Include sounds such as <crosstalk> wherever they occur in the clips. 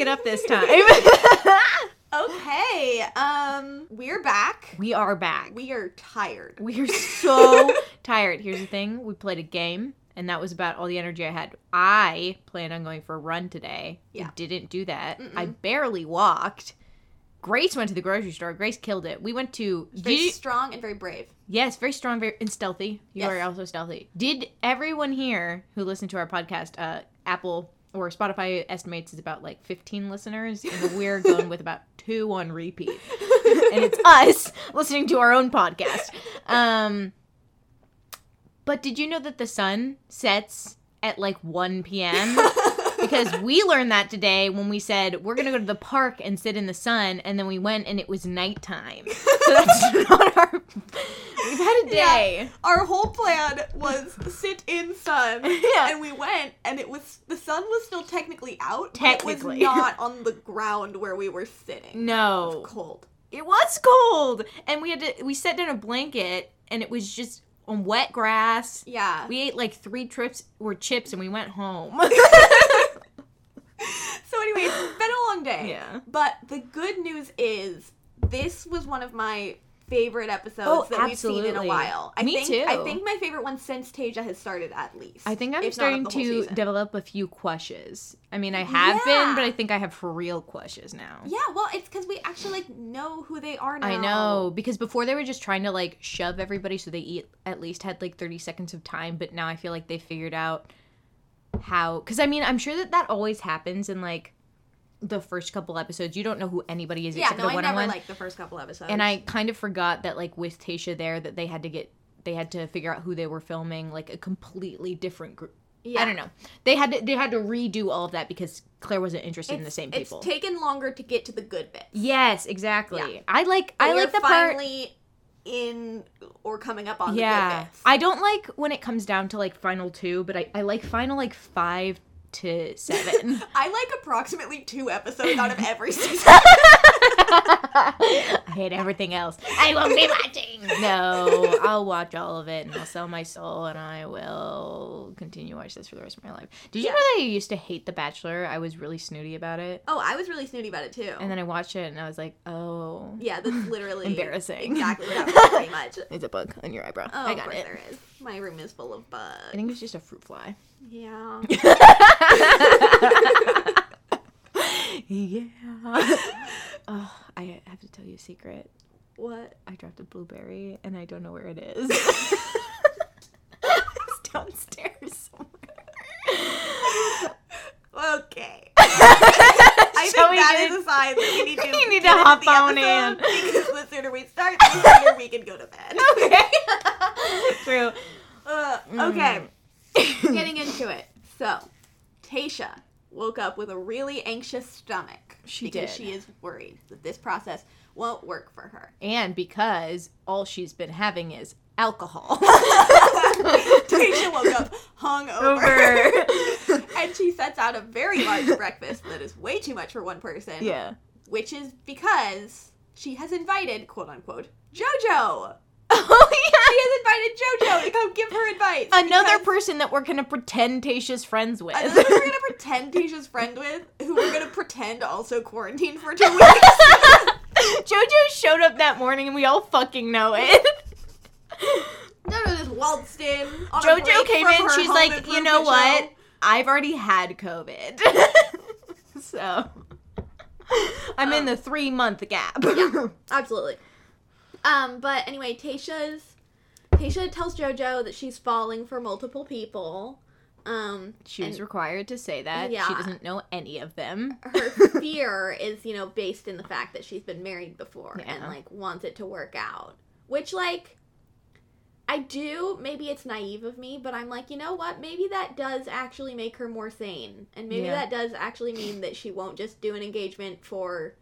it up this <laughs> time. <laughs> Okay, um, we're back. we are back. We are tired. We are <laughs> so tired. Here's the thing: we played a game, and that was about all the energy I had. I planned on going for a run today. Yeah. I didn't do that. I barely walked. Grace went to the grocery store. Grace killed it. We went to Very you- strong and very brave. yes, very strong, very and stealthy. You Yes. are also stealthy. Did everyone here who listened to our podcast, uh, Apple or Spotify estimates is about like 15 listeners, and we're going with about two on repeat, <laughs> and it's us listening to our own podcast. Um, but did you know that the sun sets at like 1 p.m.? <laughs> because we learned that today when we said we're gonna go to the park and sit in the sun, and then we went and it was nighttime. <laughs> So that's <laughs> not our. We've had a day. Our whole plan was sit in sun, <laughs> Yeah. and we went, and it was the sun was still technically out. but Technically. it was not on the ground where we were sitting. No, It was cold. it was cold, and we had to. We sat in a blanket, and it was just on wet grass. Yeah. We ate like three trips or chips, and we went home. <laughs> So anyway, it's been a long day. Yeah. But the good news is this was one of my favorite episodes Oh, that we've seen in a while. I Me think too. I think my favorite one since Tayshia has started at least. I think I'm starting to season. develop a few crushes. I mean, I have Yeah. been, but I think I have for real crushes now. Yeah, well, it's because we actually like know who they are now. I know because before they were just trying to like shove everybody so they eat, at least had like 30 seconds of time, but now I feel like they figured out how cuz I mean, I'm sure that that always happens in like the first couple episodes. You don't know who anybody is Yeah, except no, the I never liked the first couple episodes. And I kind of forgot that like with Tayshia there that they had to get they had to figure out who they were filming like a completely different group. yeah. I don't know. They had to they had to redo all of that because Clare wasn't interested in the same people. It's taken longer to get to the good bits. yes, exactly. Yeah. I like But I like the part finally in or coming up on the yeah. i don't like when it comes down to like final two but i, I like final like five to seven. <laughs> I like approximately two episodes out of every <laughs> season. <laughs> <laughs> i hate everything else i won't be watching <laughs> no i'll watch all of it and i'll sell my soul and i will continue to watch this for the rest of my life did you Yeah. know that i used to hate the bachelor i was really snooty about it Oh, I was really snooty about it too. and then i watched it and i was like oh yeah, that's literally <laughs> Embarrassing. Exactly pretty much. it's a bug on your eyebrow Oh, i got it there is. My room is full of bugs. i think it's just a fruit fly Yeah. Yeah. <laughs> oh, I have to tell you a secret. what? I dropped a blueberry and I don't know where it is. <laughs> it's downstairs somewhere. Okay. <laughs> I Shall think that get- is a sign that we need to, We need to hop on in. Because the sooner we start, the sooner we can go to bed. Okay. True. Uh, Mm. okay. Getting into it. So, Tayshia woke up with a really anxious stomach. She because did. she is worried that this process won't work for her. And because all she's been having is alcohol. <laughs> Tayshia woke up hungover. <laughs> and she sets out a very large breakfast that is way too much for one person. yeah. Which is because she has invited, quote unquote, JoJo. <laughs> Oh She has invited JoJo to come give her advice. Another because- person that we're gonna pretend Tayshia's friends with. Another we're gonna pretend <laughs> Tayshia's friend with, who we're gonna pretend also quarantined for two weeks. <laughs> Jojo showed up that morning and we all fucking know it. JoJo just waltzed in. Jojo came in, she's like, you know what? show." I've already had COVID. <laughs> so I'm in Um, the three month gap. yeah, Absolutely. Um, but anyway, Tayshia's Tayshia tells JoJo that she's falling for multiple people. Um, She was and required to say that. She doesn't know any of them. her <laughs> fear is, you know, based in the fact that she's been married before and like wants it to work out. Which like I do, maybe it's naive of me, but I'm like, you know what? Maybe that does actually make her more sane. And maybe Yeah. that does actually mean that she won't just do an engagement for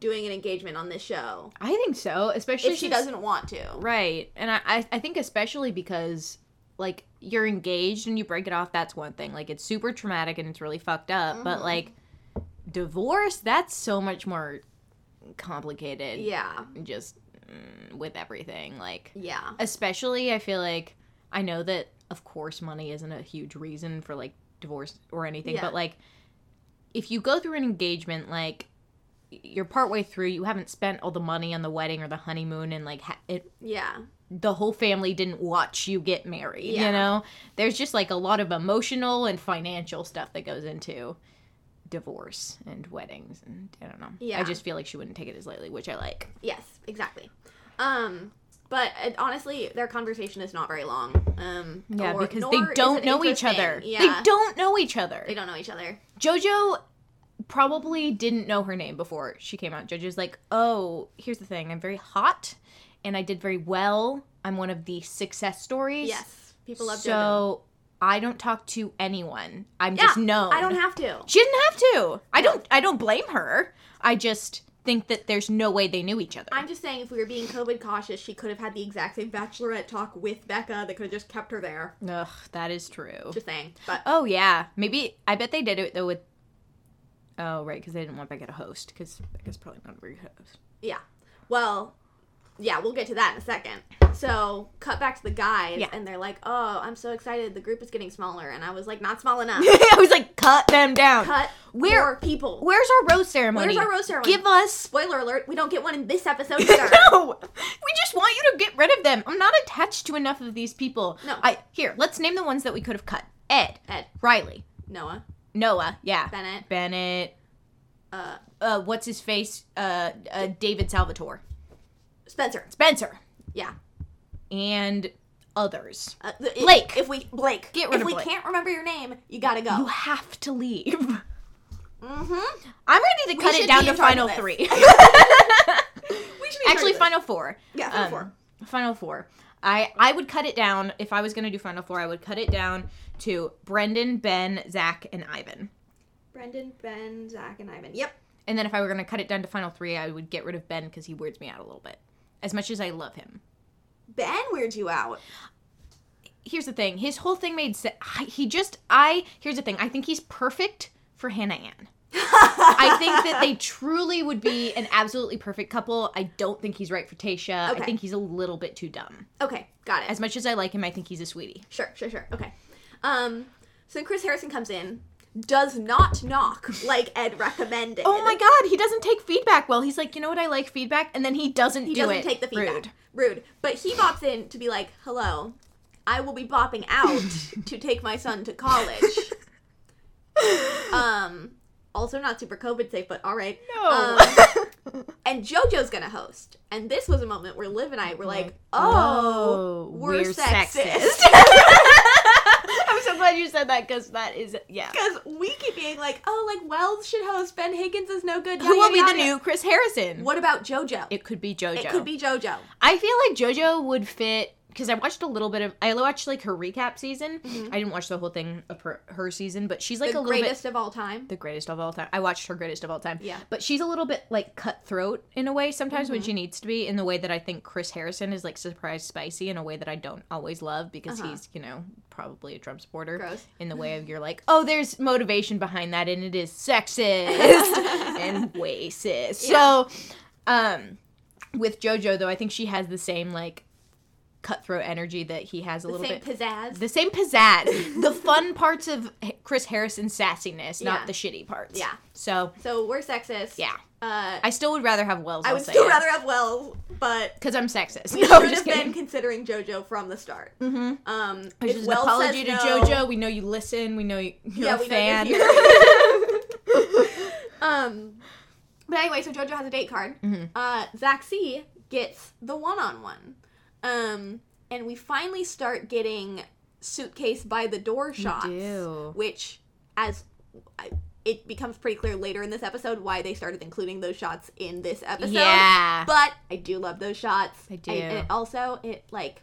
doing an engagement on this show. I think so, especially If she doesn't want to. Right. And I, I, think especially because like you're engaged and you break it off, that's one thing. Like it's super traumatic and it's really fucked up. But Mhm. like divorce, that's so much more complicated. Yeah. Just mm, with everything. Like Yeah. especially I feel like I know that of course money isn't a huge reason for like divorce or anything, Yeah. but like if you go through an engagement like you're partway through, you haven't spent all the money on the wedding or the honeymoon, and like ha- it, Yeah. the whole family didn't watch you get married. Yeah. You know, there's just like a lot of emotional and financial stuff that goes into divorce and weddings, and I don't know. Yeah. I just feel like she wouldn't take it as lightly, which I like. Yes, exactly. Um, but uh, honestly, their conversation is not very long. Um, Yeah, or- because they don't know each other. Yeah, They don't know each other. They don't know each other. Jojo probably didn't know her name before she came out. Jojo's like, oh, here's the thing. I'm very hot and I did very well. I'm one of the success stories. Yes, people love so JoJo. I don't talk to anyone. I'm Yeah, just known. I don't have to. She didn't have to. I don't I don't blame her. I just think that there's no way they knew each other. I'm just saying, if we were being COVID cautious, she could have had the exact same bachelorette talk with Becca. They could have just kept her there. Ugh, that is true. Just saying. But Oh yeah, maybe I bet they did it though with. Oh right, because they didn't want Becca to get a host because Becca's probably not a very good host. yeah, well, yeah, we'll get to that in a second. So, cut back to the guys, Yeah. and they're like, "Oh, I'm so excited. The group is getting smaller," and I was like, "Not small <laughs> enough. I was like, cut them down. Cut Where- more people." Where's our rose ceremony? Where's our rose ceremony? Give us. Spoiler alert: We don't get one in this episode <laughs> either. no, we just want you to get rid of them. I'm not attached to enough of these people. No. I here. Let's name the ones that we could have cut. Ed, Ed, Riley, Noah, Noah, yeah, Bennett, Bennett. uh, Uh, what's his face? Uh, uh, David Salvatore, Spencer. Spencer, Yeah. and others. Uh, th- if- Blake. If we Blake, Get rid if of we Blake. can't remember your name, you gotta go. You have to leave. mm-hmm. I'm ready to need to cut should it down be to in charge final of this. three. <laughs> We should be Actually, final. final four. Yeah, final Um, four. Final four. I I would cut it down if I was gonna do final four. I would cut it down to Brendan, Ben, Zach, and Ivan. Brendan, Ben, Zach, and Ivan. Yep. And then if I were gonna cut it down to final three, I would get rid of Ben because he weirds me out a little bit. As much as I love him. Ben weirds you out. Here's the thing. His whole thing made sense. He just I here's the thing. I think he's perfect for Hannah Ann. I think that they truly would be an absolutely perfect couple. I don't think he's right for Tayshia. Okay. I think he's a little bit too dumb. Okay, got it. As much as I like him, I think he's a sweetie. Sure, sure, sure. Okay. Um, so then Chris Harrison comes in, does not knock like Ed recommended. Oh my god, he doesn't take feedback well. He's like, you know what, I like feedback, and then he doesn't He do doesn't it. take the feedback. Rude. Rude. But he bops in to be like, "Hello, I will be bopping out <laughs> to take my son to college." <laughs> um, also not super COVID safe, but all right. No. Um, <laughs> and JoJo's gonna host, and this was a moment where Liv and I were like, "Oh, we're, sexist." <laughs> I'm so glad you said that because that is yeah. Because we keep being like, oh, like Wells should host. Ben Higgins is no good. Who will be the new Chris Harrison? What about JoJo? It could be JoJo. It could be JoJo. I feel like JoJo would fit because I watched a little bit of. I watched like her recap season. I didn't watch the whole thing of her, her season, but she's like Mm-hmm. the a little bit greatest of all time. the greatest of all time. I watched her greatest of all time. Yeah. But she's a little bit like cutthroat in a way sometimes Mm-hmm. when she needs to be, in the way that I think Chris Harrison is like surprise spicy in a way that I don't always love because Uh-huh. he's, you know, probably a Trump supporter. Gross. In the way of <laughs> you're like, oh, there's motivation behind that and it is sexist <laughs> and racist. So um with JoJo though, I think she has the same like cutthroat energy that he has a little bit. The little same bit pizzazz. the same pizzazz, <laughs> the fun parts of Chris Harrison's sassiness, Yeah. not the shitty parts. Yeah. So so we're sexist. yeah, Uh, I still would rather have Wells. I would say still it. rather have Wells, but because I'm sexist. <laughs> we No, should have just been considering JoJo from the start. Mm-hmm. Um, Which is an Wells apology to no- JoJo. We know you listen. We know you- you're yeah, a we fan. know you're <laughs> um, but anyway, so JoJo has a date card. Mhm. Uh, Zach C gets the one-on-one. Um, and we finally start getting suitcase by the door shots, which as I, it becomes pretty clear later in this episode why they started including those shots in this episode. Yeah. But I do love those shots. I do. And, and it also, it like,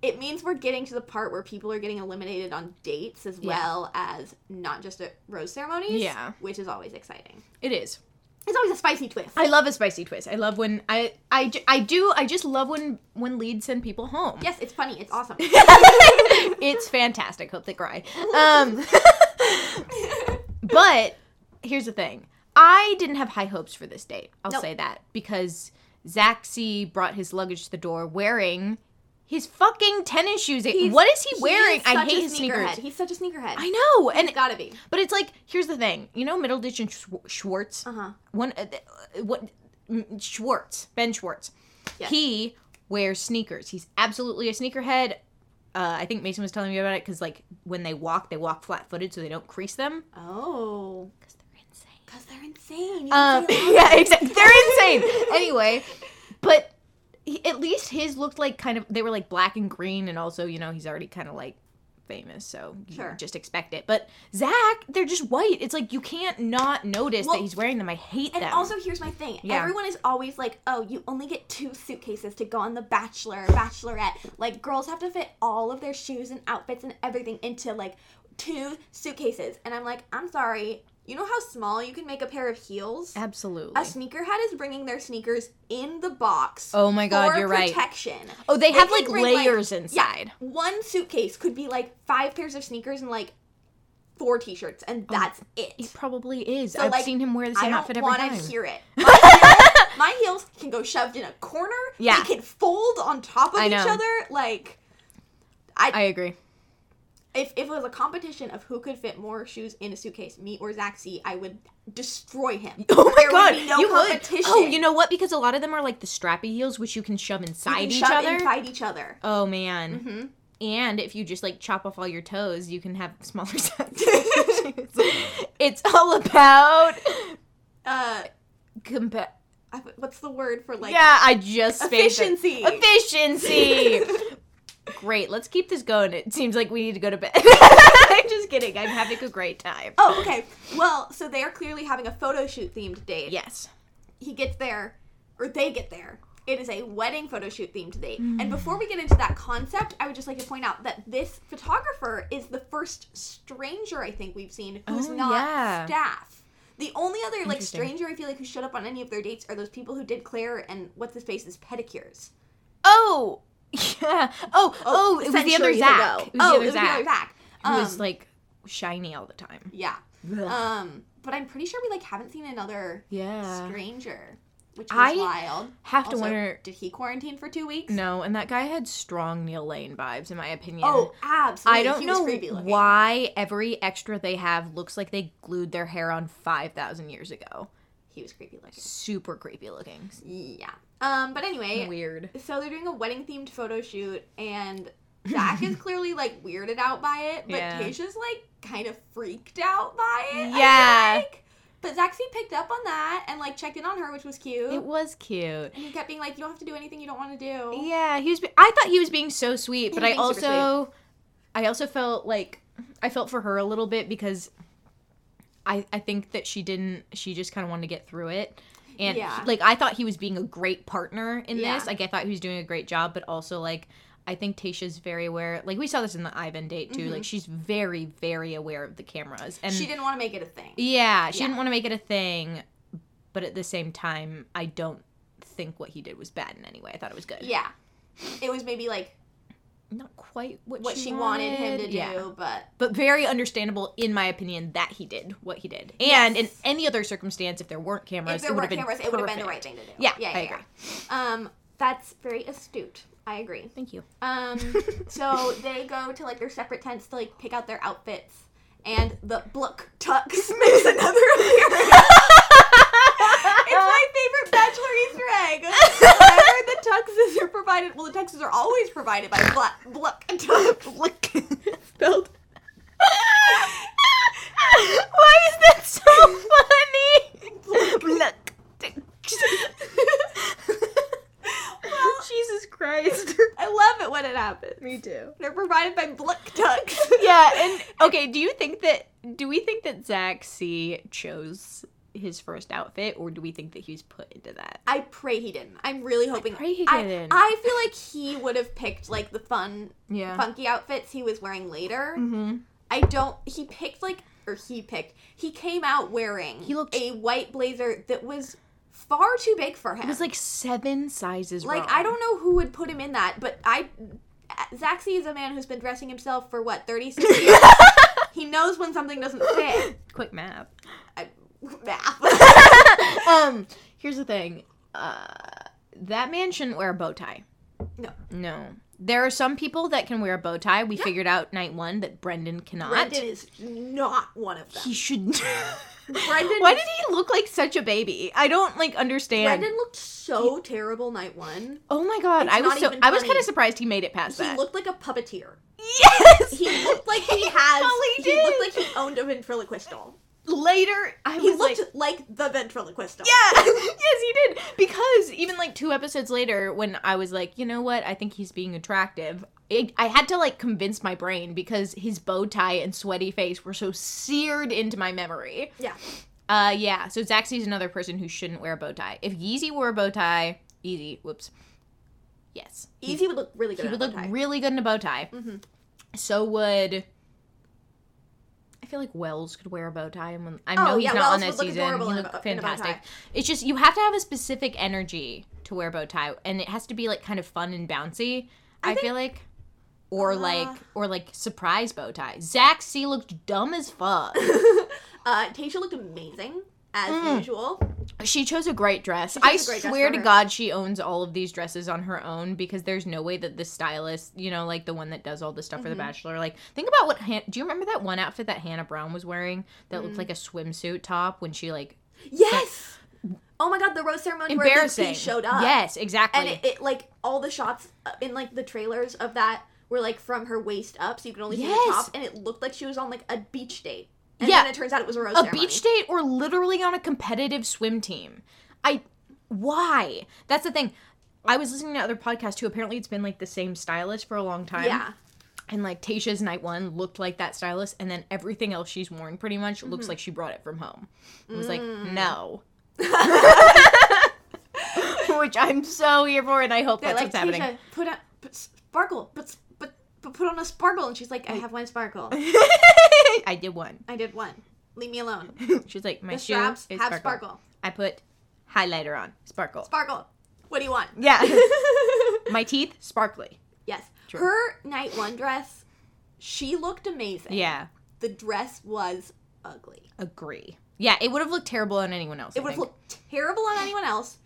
it means we're getting to the part where people are getting eliminated on dates as Yeah. well as not just at rose ceremonies. Yeah. Which is always exciting. It is. It's always a spicy twist. I love a spicy twist. I love when I I, I do. I just love when when leads send people home. yes, it's funny. It's awesome. <laughs> it's fantastic. Hope they cry. Um, but here's the thing. I didn't have high hopes for this date. I'll Nope. say that because Zaxi brought his luggage to the door wearing his fucking tennis shoes. He's- what is he wearing? is I hate his sneakers. He's such a sneakerhead. I know, and He's gotta be. but it's like here's the thing. You know, Middleditch and Schw- Schwartz. Uh huh. One, uh, what? Schwartz, Ben Schwartz. Yes. He wears sneakers. He's absolutely a sneakerhead. Uh, I think Mason was telling me about it because like when they walk, they walk flat-footed so they don't crease them. Oh. Because they're insane. Because they're insane. Um, <laughs> yeah, exactly. They're insane. <laughs> Anyway, but he, at least his looked like kind of they were like black and green, and also you know he's already kind of like famous, so you Sure. just expect it. But Zach, they're just white. It's like you can't not notice Well, that he's wearing them. I hate And them. also, here's my thing. Yeah. Everyone is always like, "Oh, you only get two suitcases to go on the Bachelor, Bachelorette." Like, girls have to fit all of their shoes and outfits and everything into like two suitcases. And I'm like, I'm sorry. You know how small you can make a pair of heels? absolutely. A sneakerhead is bringing their sneakers in the box. Oh my god, for you're right. protection. Oh, they They have like bring, like- layers inside. One suitcase could be like five pairs of sneakers and like four t-shirts, and oh that's It it. probably is. So, I've like, seen him wear the I same outfit every want to hear it. My heels, <laughs> my heels can go shoved in a corner. Yeah. they can fold on top of I each know. other. Like, I, I agree. If, if it was a competition of who could fit more shoes in a suitcase, me or Zaxi, I would destroy him. <laughs> Oh my There would god, no you would. competition. Oh, you know what? Because a lot of them are like the strappy heels, which you can shove inside can each shove other. inside each other. Oh man. hmm And if you just like chop off all your toes, you can have smaller <laughs> size. <laughs> it's all about Uh, compa- what's the word for like yeah, I just efficiency? Efficiency. Great. Let's keep this going. It seems like we need to go to bed. <laughs> I'm just kidding. I'm having a great time. oh, okay. Well, so they are clearly having a photo shoot themed date. Yes. he gets there, or they get there. It is a wedding photo shoot themed date. Mm. And before we get into that concept, I would just like to point out that this photographer is the first stranger I think we've seen who's Oh, not yeah. staff. The only other like stranger I feel like who showed up on any of their dates are those people who did Clare and what's his face's pedicures. Oh. <laughs> Yeah. Oh. Oh. it was the other Zach. ago. It was oh, the it other was Zach. the other Zach. Who Um, was like shiny all the time. yeah. Um, but I'm pretty sure we like haven't seen another yeah. stranger, which was I wild. Have to wonder. did he quarantine for two weeks? No, and that guy had strong Neil Lane vibes, in my opinion. Oh, absolutely. I don't know why every extra they have looks like they glued their hair on 5,000 years ago. He was creepy looking. Super creepy looking. Yeah. Um, but anyway, Weird. so they're doing a wedding themed photo shoot, and Zach is <laughs> clearly like weirded out by it, but Yeah. Tayshia's like kind of freaked out by it. Yeah. like. But Zaxi picked up on that and like checked in on her, which was cute. It was cute. and he kept being like, "You don't have to do anything you don't want to do." Yeah, he was. be- I thought he was being so sweet, but I also, I also felt like I felt for her a little bit because I I think that she didn't. She just kind of wanted to get through it, and Yeah. like I thought he was being a great partner in Yeah. this. Like I thought he was doing a great job, but also like. I think Tayshia's very aware. Like we saw this in the Ivan date too. Like she's very, very aware of the cameras, and Mm-hmm. she didn't want to make it a thing. yeah, she Yeah. didn't want to make it a thing. But at the same time, I don't think what he did was bad in any way. I thought it was good. Yeah. It was maybe like not quite what, what she, she wanted him to do, but But very understandable, in my opinion, that he did what he did. And in any other circumstance, if there weren't cameras, if there it would were have been cameras, it would have been the right thing to do. Yeah, yeah, I yeah, agree. yeah. Um, that's very astute. I agree. Thank you. Um, <laughs> so they go to like their separate tents to like pick out their outfits, and the Bluck Tux makes another <laughs> appearance. <laughs> it's my favorite Bachelor Easter egg. Whenever the tuxes are provided, well, the tuxes are always provided by Bluck Bluck Tux. Spelled. <laughs> Why is that so funny? Look. <laughs> Jesus Christ. I love it when it happens. Me too. They're provided by Bluck Tux. Yeah, and <laughs> okay, do you think that do we think that Zach C chose his first outfit or do we think that he was put into that? I pray he didn't. I'm really hoping. pray he I, didn't. I feel like he would have picked like the fun, Yeah. funky outfits he was wearing later. Mm-hmm. I don't. He picked like, or he picked. He came out wearing He looked- a white blazer that was far too big for him. It was like seven sizes like wrong. I don't know who would put him in that, but I. Zaxi is a man who's been dressing himself for what 36 years. <laughs> he knows when something doesn't fit. quick math. I, math. <laughs> um, here's the thing. Uh, that man shouldn't wear a bow tie. No. No. There are some people that can wear a bow tie. We figured out night one that Brendan cannot. Brendan is not one of them. he should. <laughs> Brendan. Why did he look like such a baby? I don't like understand. Brendan looked so terrible night one. oh my god, It's I was so I was kind of surprised he made it past He that. He looked like a puppeteer. yes, He looked like he <laughs> has. he looked like he owned a ventriloquist doll. Later, I He looked like, like, the ventriloquist doll. Yeah, <laughs> yes, he did. Because even like two episodes later, when I was like, you know what, I think he's being attractive, it, I had to like convince my brain because his bow tie and sweaty face were so seared into my memory. Yeah. Uh, yeah. So Zach C's another person who shouldn't wear a bow tie. If Yeezy wore a bow tie, easy. Whoops. Yes, Eazy would look really good. he in would a look bow tie. really good in a bow tie. Mhm. So would. I feel like Wells could wear a bow tie. and when- I Oh, know he's yeah, not Wells on look season. He looked in a bow fantastic. It's just you have to have a specific energy to wear a bow tie, and it has to be like kind of fun and bouncy. I, I think- feel like, or Uh. like, or like surprise bow tie. Zach C looked dumb as fuck. <laughs> uh, Tayshia looked amazing as Mm. usual. She chose a great dress. I great swear for to. God, she owns all of these dresses on her own because there's no way that the stylist, you know, like the one that does all the stuff for The Mhm. Bachelor, like think about what. Han- Do you remember that one outfit that Hannah Brown was wearing that looked Mm. like a swimsuit top when she like Yes. Oh my god, the rose ceremony where embarrassing? P showed up. Yes, exactly. and it, it like all the shots uh, in like the trailers of that were like from her waist up, so you could only see the top, and it looked like she was on like a beach date. And Yeah. then it turns out it was a rose a ceremony. beach date or literally on a competitive swim team. I why? That's the thing. I was listening to other podcasts too. Apparently, it's been like the same stylist for a long time. Yeah. And like Tayshia's night one looked like that stylist, and then everything else she's worn pretty much looks Mhm. like she brought it from home. It was like Mm. no, <laughs> which I'm so here for, and I hope They're that's like, what's happening. Put on put sparkle, but but put on a sparkle, and she's like, I have one sparkle. <laughs> I did one. I did one. Leave me alone. <laughs> She's like my the shoe straps is have sparkle. sparkle. I put highlighter on sparkle. Sparkle. What do you want? Yeah, <laughs> my teeth sparkly. yes. True. Her night one dress, she looked amazing. Yeah, The dress was ugly. agree. Yeah, it would have looked terrible on anyone else. It I would have looked terrible on anyone else.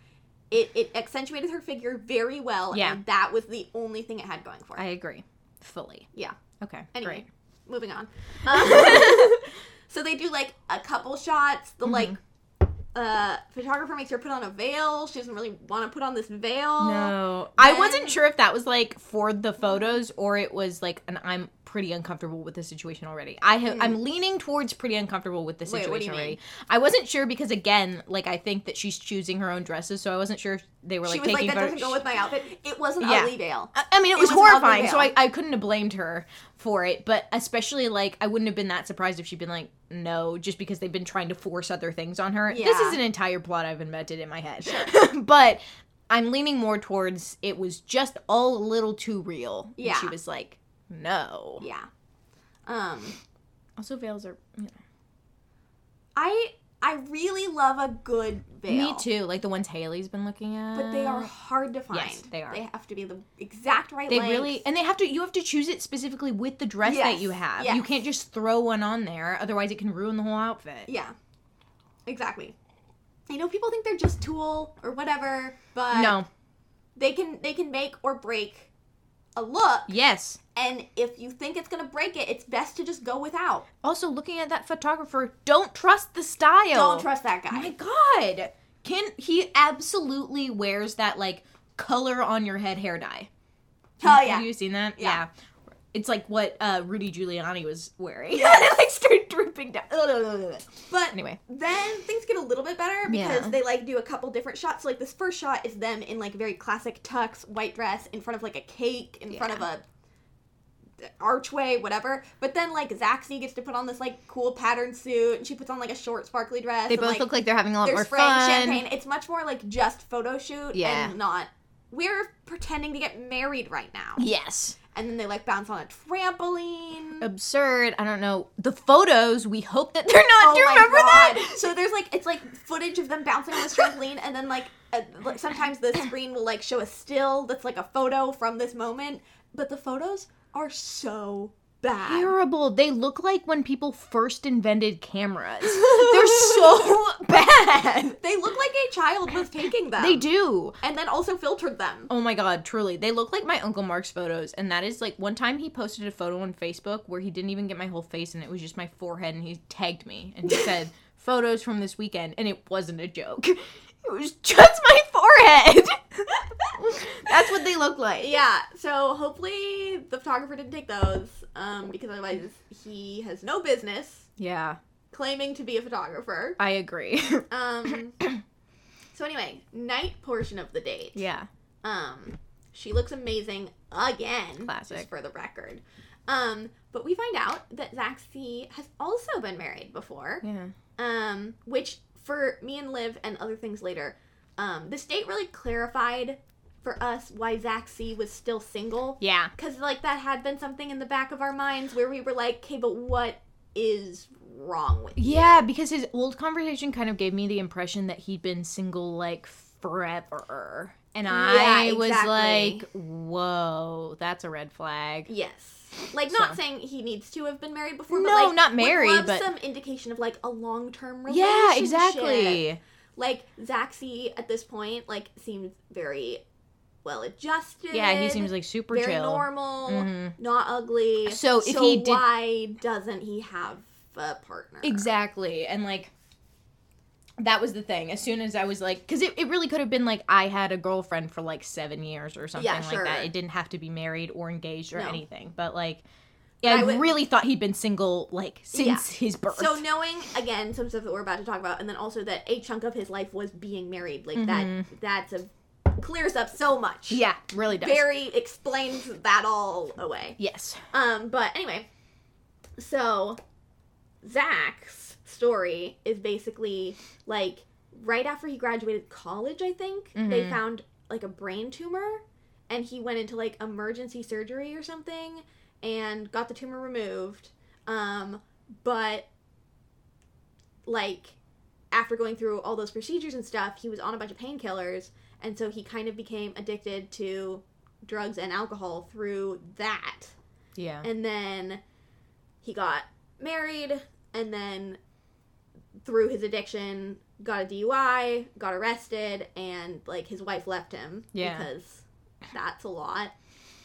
It it accentuated her figure very well, Yeah. and that was the only thing it had going for it. I agree, fully. Yeah. Okay. Anyway, Great. moving on. Um, <laughs> so they do like a couple shots. The like Mm-hmm. uh photographer makes her put on a veil. She doesn't really want to put on this veil. No, I wasn't sure if that was like for the photos or it was like an I'm pretty uncomfortable with the situation already. I have I'm leaning towards pretty uncomfortable with the Hmm. Wait, situation you already. mean? I wasn't sure because again, like I think that she's choosing her own dresses, so I wasn't sure if they were like she was like, that doesn't go with my outfit. It was an Yeah. ugly veil. I I mean, it It was, was horrifying, so I. I couldn't have blamed her for it. But especially, like, I wouldn't have been that surprised if she'd been like, no, just because they've been trying to force other things on her. This is an entire plot I've invented in my head. <laughs> but I'm leaning more towards it was just all a little too real. And Yeah. she was like, no. Yeah. Um, Also, veils are. You know. I I really love a good veil. Me too. Like the ones Haley's been looking at. But they are hard to find. Yes, they are. They have to be the exact right They length. really and they have to you have to choose it specifically with the dress that you have. yes. You can't just throw one on there, otherwise it can ruin the whole outfit. Yeah. Exactly. I know people think they're just tool or whatever, but No. they can they can make or break a look. Yes. And if you think it's gonna break it, it's best to just go without. Also, looking at that photographer, don't trust the style. Don't trust that guy. my god. Can he absolutely wears that like color on your head hair dye? Oh Have you seen that? Yeah. It's like what uh, Rudy Giuliani was wearing. It <laughs> like started dripping down. But Anyway. then things get a little bit better because Yeah. they like do a couple different shots. So, like this first shot is them in like very classic tux, white dress, in front of like a cake, in front of a archway, whatever. But then like Zaxi gets to put on this like cool pattern suit, and she puts on like a short sparkly dress. They and, both like, look like they're having a lot more fun. champagne. It's much more like just photo shoot Yeah. and not. We're pretending to get married right now, Yes. And then they like bounce on a trampoline. Absurd. I don't know. The photos, we hope that they're not. Oh Do you remember God. that? So there's like it's like footage of them bouncing on this trampoline, and then like, uh, like sometimes the <coughs> screen will like show a still that's like a photo from this moment, but the photos are so bad. terrible. They look like when people first invented cameras. <laughs> They're so <laughs> bad. They look like a child was taking them. They do. And then also filtered them. Oh my god, truly. They look like my Uncle Mark's photos. And that is like one time he posted a photo on Facebook where he didn't even get my whole face and it was just my forehead and he tagged me and he <laughs> said, Photos from this weekend. And it wasn't a joke. It was just my forehead. <laughs> That's what they look like. Yeah, so hopefully the photographer didn't take those, um, because otherwise he has no business Yeah, claiming to be a photographer. I agree. <laughs> Um, <clears throat> so anyway, night portion of the date. yeah. Um, she looks amazing again. Classic. Just for the record. Um, but we find out that Zaxi has also been married before. Yeah. Um, which for me and Liv and other things later, um, this date really clarified for us why Zaxi was still single. Yeah. Cause like that had been something in the back of our minds where we were like, okay, but what is wrong with you? Yeah, because his old conversation kind of gave me the impression that he'd been single like forever. And I Yeah, was exactly. like, whoa, that's a red flag. Yes. Like not So- saying he needs to have been married before, but No, like, not married, love but- some indication of like a long term relationship. Yeah, exactly. Like Zaxi at this point, like seems very well adjusted. Yeah, he seems like super very chill. normal, Mhm. not ugly. So if he did- why doesn't he have a partner? Exactly. And like that was the thing. As soon as I was like, because it, it really could have been like I had a girlfriend for like seven years or something Yeah, like that. It didn't have to be married or engaged or No. anything. But like, yeah, I I, would- really thought he'd been single like since Yeah. his birth. So knowing again some stuff that we're about to talk about, and then also that a chunk of his life was being married, like Mhm. that, that's a clears up so much. yeah, really does. very explains that all away. yes. Um, but anyway, so Zach's story is basically like right after he graduated college, I think they Mhm. found like a brain tumor, and he went into like emergency surgery or something, and got the tumor removed. Um, but like after going through all those procedures and stuff, he was on a bunch of painkillers, and so he kind of became addicted to drugs and alcohol through that. Yeah. And then he got married, and then through his addiction, got a DUI, got arrested, and like his wife left him Yeah. because that's a lot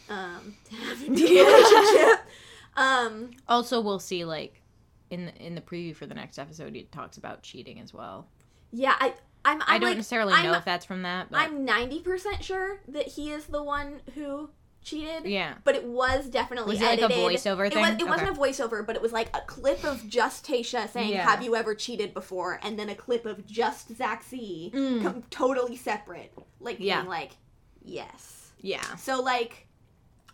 um, to have in <laughs> a relationship. um, Also, we'll see like in the, in the preview for the next episode, he talks about cheating as well. yeah, I I'm, I'm I don't like, necessarily I'm- know if that's from that, but I'm ninety percent sure that he is the one who cheated. yeah. But it was definitely Was it like a edited. voiceover It, was, it Okay. wasn't a voiceover, but it was like a clip of just Tayshia saying, Yeah. "Have you ever cheated before?" and then a clip of just Zach C, Mm. com- totally separate, like Yeah. being like, "Yes." Yeah. So like,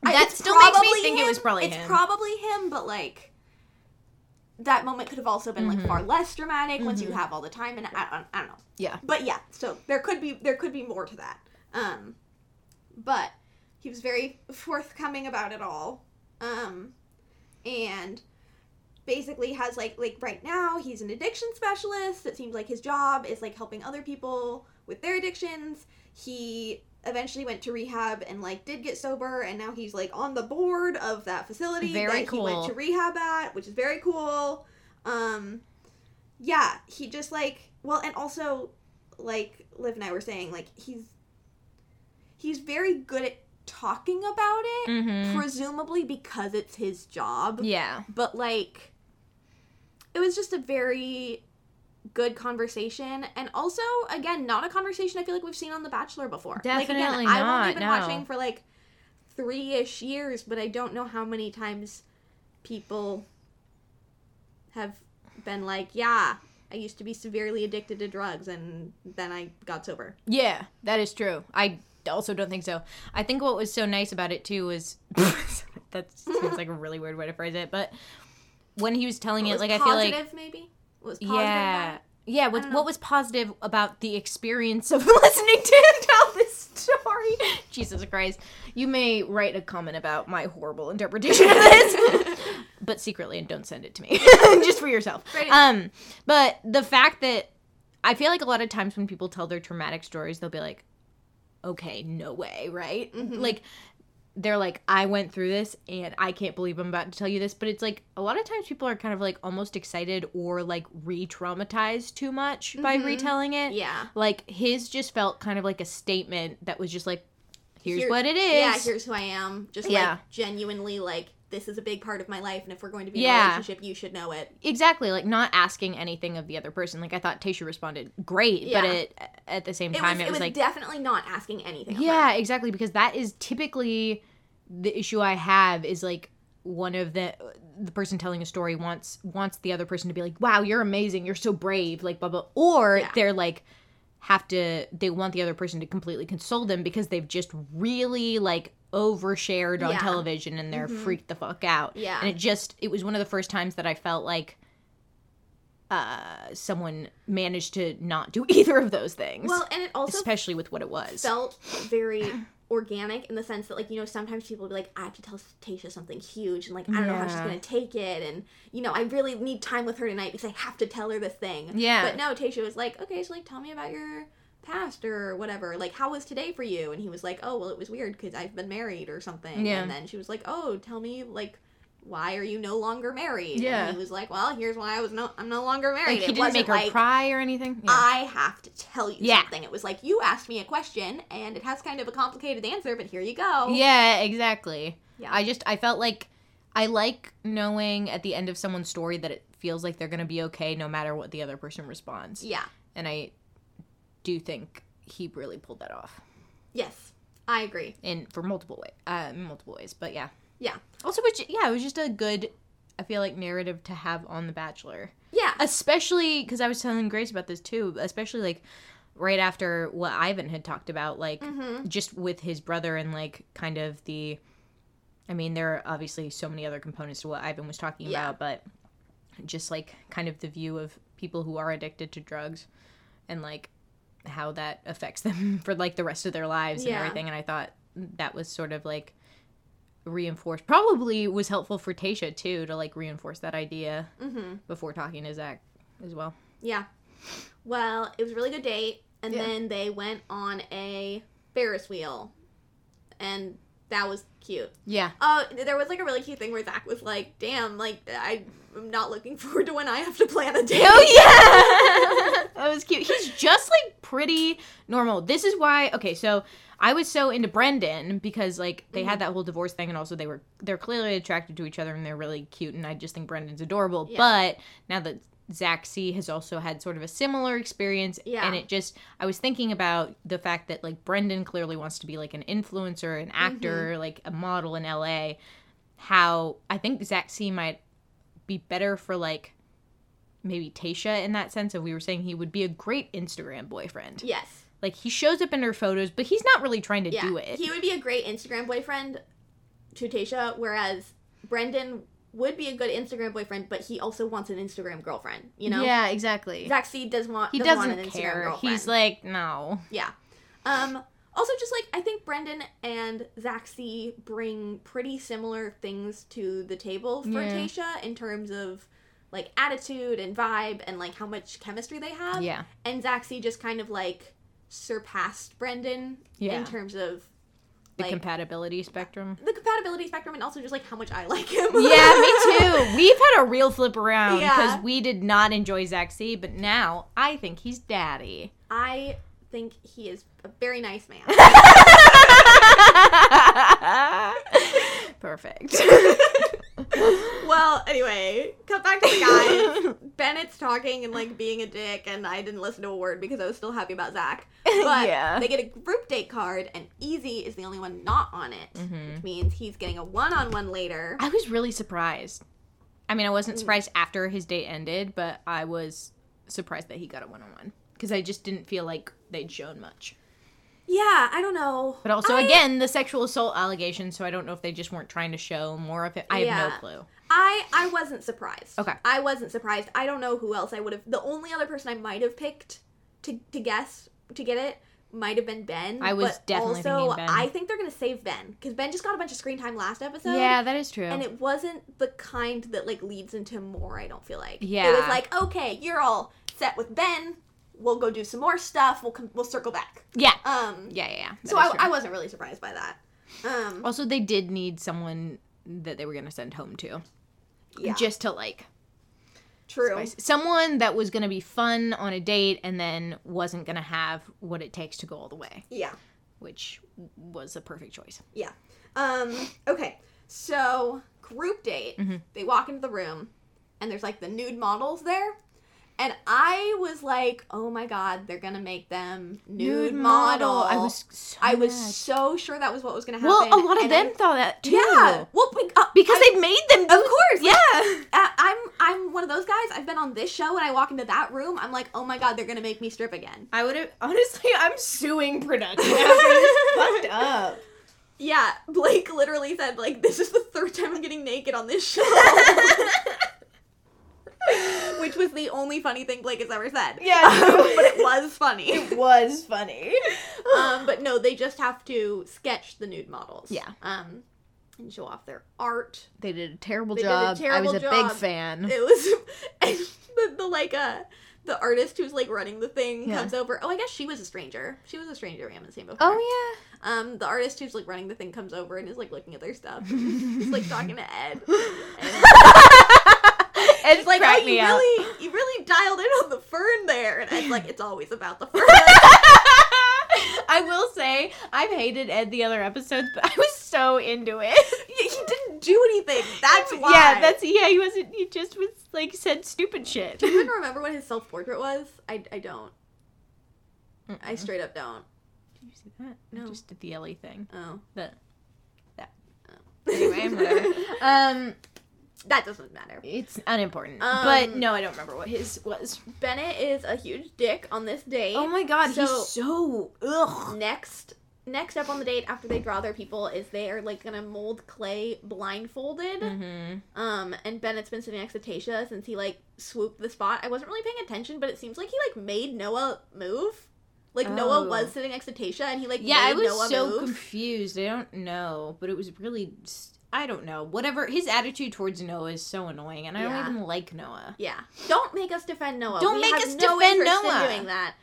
That it's still makes me think it was probably it's him. probably him, but like. That moment could have also been like Mhm. far less dramatic once you Mhm. have all the time, and I, I, I don't know Yeah. but yeah so there could be there could be more to that um but he was very forthcoming about it all. Um and basically has like like right now he's an addiction specialist. It seems like his job is like helping other people with their addictions. He eventually went to rehab and like did get sober and now he's like on the board of that facility Very that he went to rehab at which is very cool. Um yeah he just like well and also like liv and i were saying like he's he's very good at talking about it Mm-hmm. presumably because it's his job Yeah. but like it was just a very good conversation and also again not a conversation i feel like we've seen on the bachelor before like Definitely again i've only been no. watching for like three-ish years but i don't know how many times people have been like yeah i used to be severely addicted to drugs and then i got sober Yeah, that is true. I also don't think so. I think what was so nice about it too was <laughs> that seems like a really weird way to phrase it, but when he was telling What it, was like I feel like maybe what was positive yeah. about? Yeah, what, what was positive about the experience of <laughs> listening to him tell this story? Jesus Christ. You may write a comment about my horrible interpretation of this, <laughs> but secretly and don't send it to me. Just for yourself. It- Um, but the fact that I feel like a lot of times when people tell their traumatic stories, they'll be like, okay, no way, right? Mhm. Like, they're like, I went through this and I can't believe I'm about to tell you this. But it's like a lot of times people are kind of like almost excited or like re traumatized too much by Mhm. retelling it. Yeah. Like his just felt kind of like a statement that was just like, here's Here- what it is. Yeah, here's who I am. Just Yeah. like genuinely like this is a big part of my life, and if we're going to be in a relationship, you should know it. exactly. Like not asking anything of the other person. Like I thought Tayshia responded great, but it at the same It time was, it was, like definitely not asking anything. Yeah, exactly. Because that is typically the issue I have is like one of the the person telling a story wants wants the other person to be like, "Wow, you're amazing. You're so brave." Like blah blah. Or Yeah. they're like have to they want the other person to completely console them because they've just really like overshared on Yeah. television and they're Mhm. freaked the fuck out. Yeah. And it just it was one of the first times that I felt like uh someone managed to not do <laughs> either of those things. Well, and it also especially with what it was. felt very <clears throat> organic in the sense that like you know sometimes people will be like I have to tell Tayshia something huge and like I don't know how she's gonna take it and you know I really need time with her tonight because I have to tell her this thing. Yeah. But no, Tayshia was like, okay, so like tell me about your past or whatever. Like how was today for you? And he was like, oh well, it was weird because I've been married or something. Yeah. And then she was like, oh, tell me like. Why are you no longer married? Yeah. And he was like, "Well, here's why I was no, I'm no longer married." Like, he It didn't make her like, cry or anything. Yeah. I have to tell you Yeah. something. It was like you asked me a question and it has kind of a complicated answer, but here you go. yeah, exactly. Yeah. I just I felt like I like knowing at the end of someone's story that it feels like they're gonna be okay no matter what the other person responds. Yeah. And I do think he really pulled that off Yes. I agree. in for multiple way uh multiple ways. But yeah. Yeah. Also, which yeah, it was just a good. I feel like narrative to have on The Bachelor. Yeah. especially because I was telling Grace about this too. Especially like right after what Ivan had talked about, like Mm-hmm. just with his brother and like kind of the. I mean, there are obviously so many other components to what Ivan was talking Yeah. about, but just like kind of the view of people who are addicted to drugs and like how that affects them <laughs> for like the rest of their lives and everything. And I thought that was sort of like reinforced probably was helpful for Tayshia too to like reinforce that idea Mm-hmm. before talking to Zach as well. Yeah. Well, it was a really good date, and Yeah. then they went on a Ferris wheel, and that was cute. Yeah. Uh, there was like a really cute thing where Zach was like, "Damn, like I'm not looking <laughs> forward to when I have to plan a date." Oh yeah, <laughs> that was cute. He's just like pretty normal. This is why. Okay, so I was so into Brendan because like they Mm-hmm. had that whole divorce thing, and also they were they're clearly attracted to each other and they're really cute, and I just think Brendan's adorable. Yeah. But now that Zach C has also had sort of a similar experience, Yeah. and it just I was thinking about the fact that like Brendan clearly wants to be like an influencer, an actor, Mm-hmm. like a model in LA. How I think Zach C might be better for like maybe Tayshia in that sense of we were saying he would be a great Instagram boyfriend. Yes. Like he shows up in her photos, but he's not really trying to Yeah. do it. He would be a great Instagram boyfriend to Tayshia, whereas Brendan would be a good Instagram boyfriend, but he also wants an Instagram girlfriend. You know. Yeah, exactly. Zach C does want. He doesn't, doesn't want an Instagram care. He's like, no. Yeah. Um also just like I think Brendan and Zach C bring pretty similar things to the table for Yeah. Tayshia in terms of like attitude and vibe and like how much chemistry they have. Yeah. And Zach C just kind of like surpassed Brendan Yeah. in terms of The like compatibility spectrum. the compatibility spectrum and also just like how much I like him. yeah, me <laughs> too. We've had a real flip around Yeah. because we did not enjoy C, but now I think he's daddy. I think he is a very nice man. <laughs> Perfect. <laughs> well, anyway, cut back to the guys. <laughs> Bennett's talking and like being a dick, and I didn't listen to a word because I was still happy about Zach. <laughs> But Yeah. they get a group date card, and Eazy is the only one not on it, Mhm. which means he's getting a one-on-one later. I was really surprised. I mean, I Mm. wasn't surprised after his date ended, but I was surprised that he got a one on one because I just didn't feel like they'd shown much. Yeah, I don't know. But also, I- again, the sexual assault allegations, so I don't know if they just weren't trying to show more of it. I have no clue. I I wasn't surprised. Okay. I wasn't surprised. I don't know who else I would have. The only other person I might have picked to to guess to get it might have been Ben. I was but definitely also. I think they're gonna save Ben because Ben just got a bunch of screen time last episode. yeah, that is true. And it wasn't the kind that like leads into more. I don't feel like. Yeah. It was like, okay, you're all set with Ben. We'll go do some more stuff. We'll com- we'll circle back. yeah. Um. Yeah, yeah, yeah. So I. I wasn't really surprised by that. Um, Also, they did need someone that they were gonna send home to, yeah, just to like true. spice- someone that was gonna be fun on a date and then wasn't gonna have what it takes to go all the way, Yeah, which was a perfect choice. yeah. Um, okay, so group date. Mhm. They walk into the room, and there's like the nude models there. And I was like, "Oh my god, they're gonna make them nude, model." I was. So I was mad. so sure that was what was gonna happen. Well, a lot of and them I- thought that too. yeah. Well, like, uh, because I- they made them. of course, Yeah. Uh, I'm I'm one of those guys. I've been on this show, and I walk into that room. I'm like, oh my god, they're gonna make me strip again. I would have honestly. I'm suing production <laughs> fucked up. Yeah, Blake literally said like, this is the third time I'm getting naked on this show, <laughs> <laughs> which was the only funny thing Blake has ever said. Yeah, <laughs> but it was funny. It was funny. <laughs> um, but no, they just have to sketch the nude models. Yeah. Um, and show off their art. They did a terrible They did a job. I terrible was a job. big fan. It was the, the like uh the artist who's like running the thing Yeah. comes over. Oh, I guess she was a stranger. She was a stranger we haven't seen before. Oh yeah. Um, the artist who's like running the thing comes over and is like looking at their stuff. He's like talking to Ed. <laughs> And. Ed's like, oh, you up. really, you really dialed in on the fern there. And Ed's like, <laughs> it's always about the fern. I will say I've hated Ed the other episodes, but I was so into it. <laughs> he didn't do anything. That's why. Yeah, that's yeah. He wasn't. He just was like said stupid shit. Do you even remember what his self portrait was? I, I don't. I Mm-mm. straight up don't. Did you see that? No. I just did the Ellie thing. Oh. The that. Oh. Anyway, um, that doesn't matter. it's unimportant. Um, but no, I don't remember what his was. Bennett is a huge dick on this date. Oh my god, So- he's so ugh. Next, next up on the date after they draw their people is they are like gonna mold clay blindfolded. Mm-hmm. Um, and Bennett's been sitting next to Tayshia since he like swooped the spot. I wasn't really paying attention, but it seems like he like made Noah move. Like Noah Oh. was sitting next to Tayshia, and he like Yeah, I was Noah so move. confused. I don't know, but it was really. s- I don't know. Whatever his attitude towards Noah is so annoying, and I Yeah. don't even like Noah. Yeah. Don't make us defend Noah. Don't We make us no defend Noah. In doing that.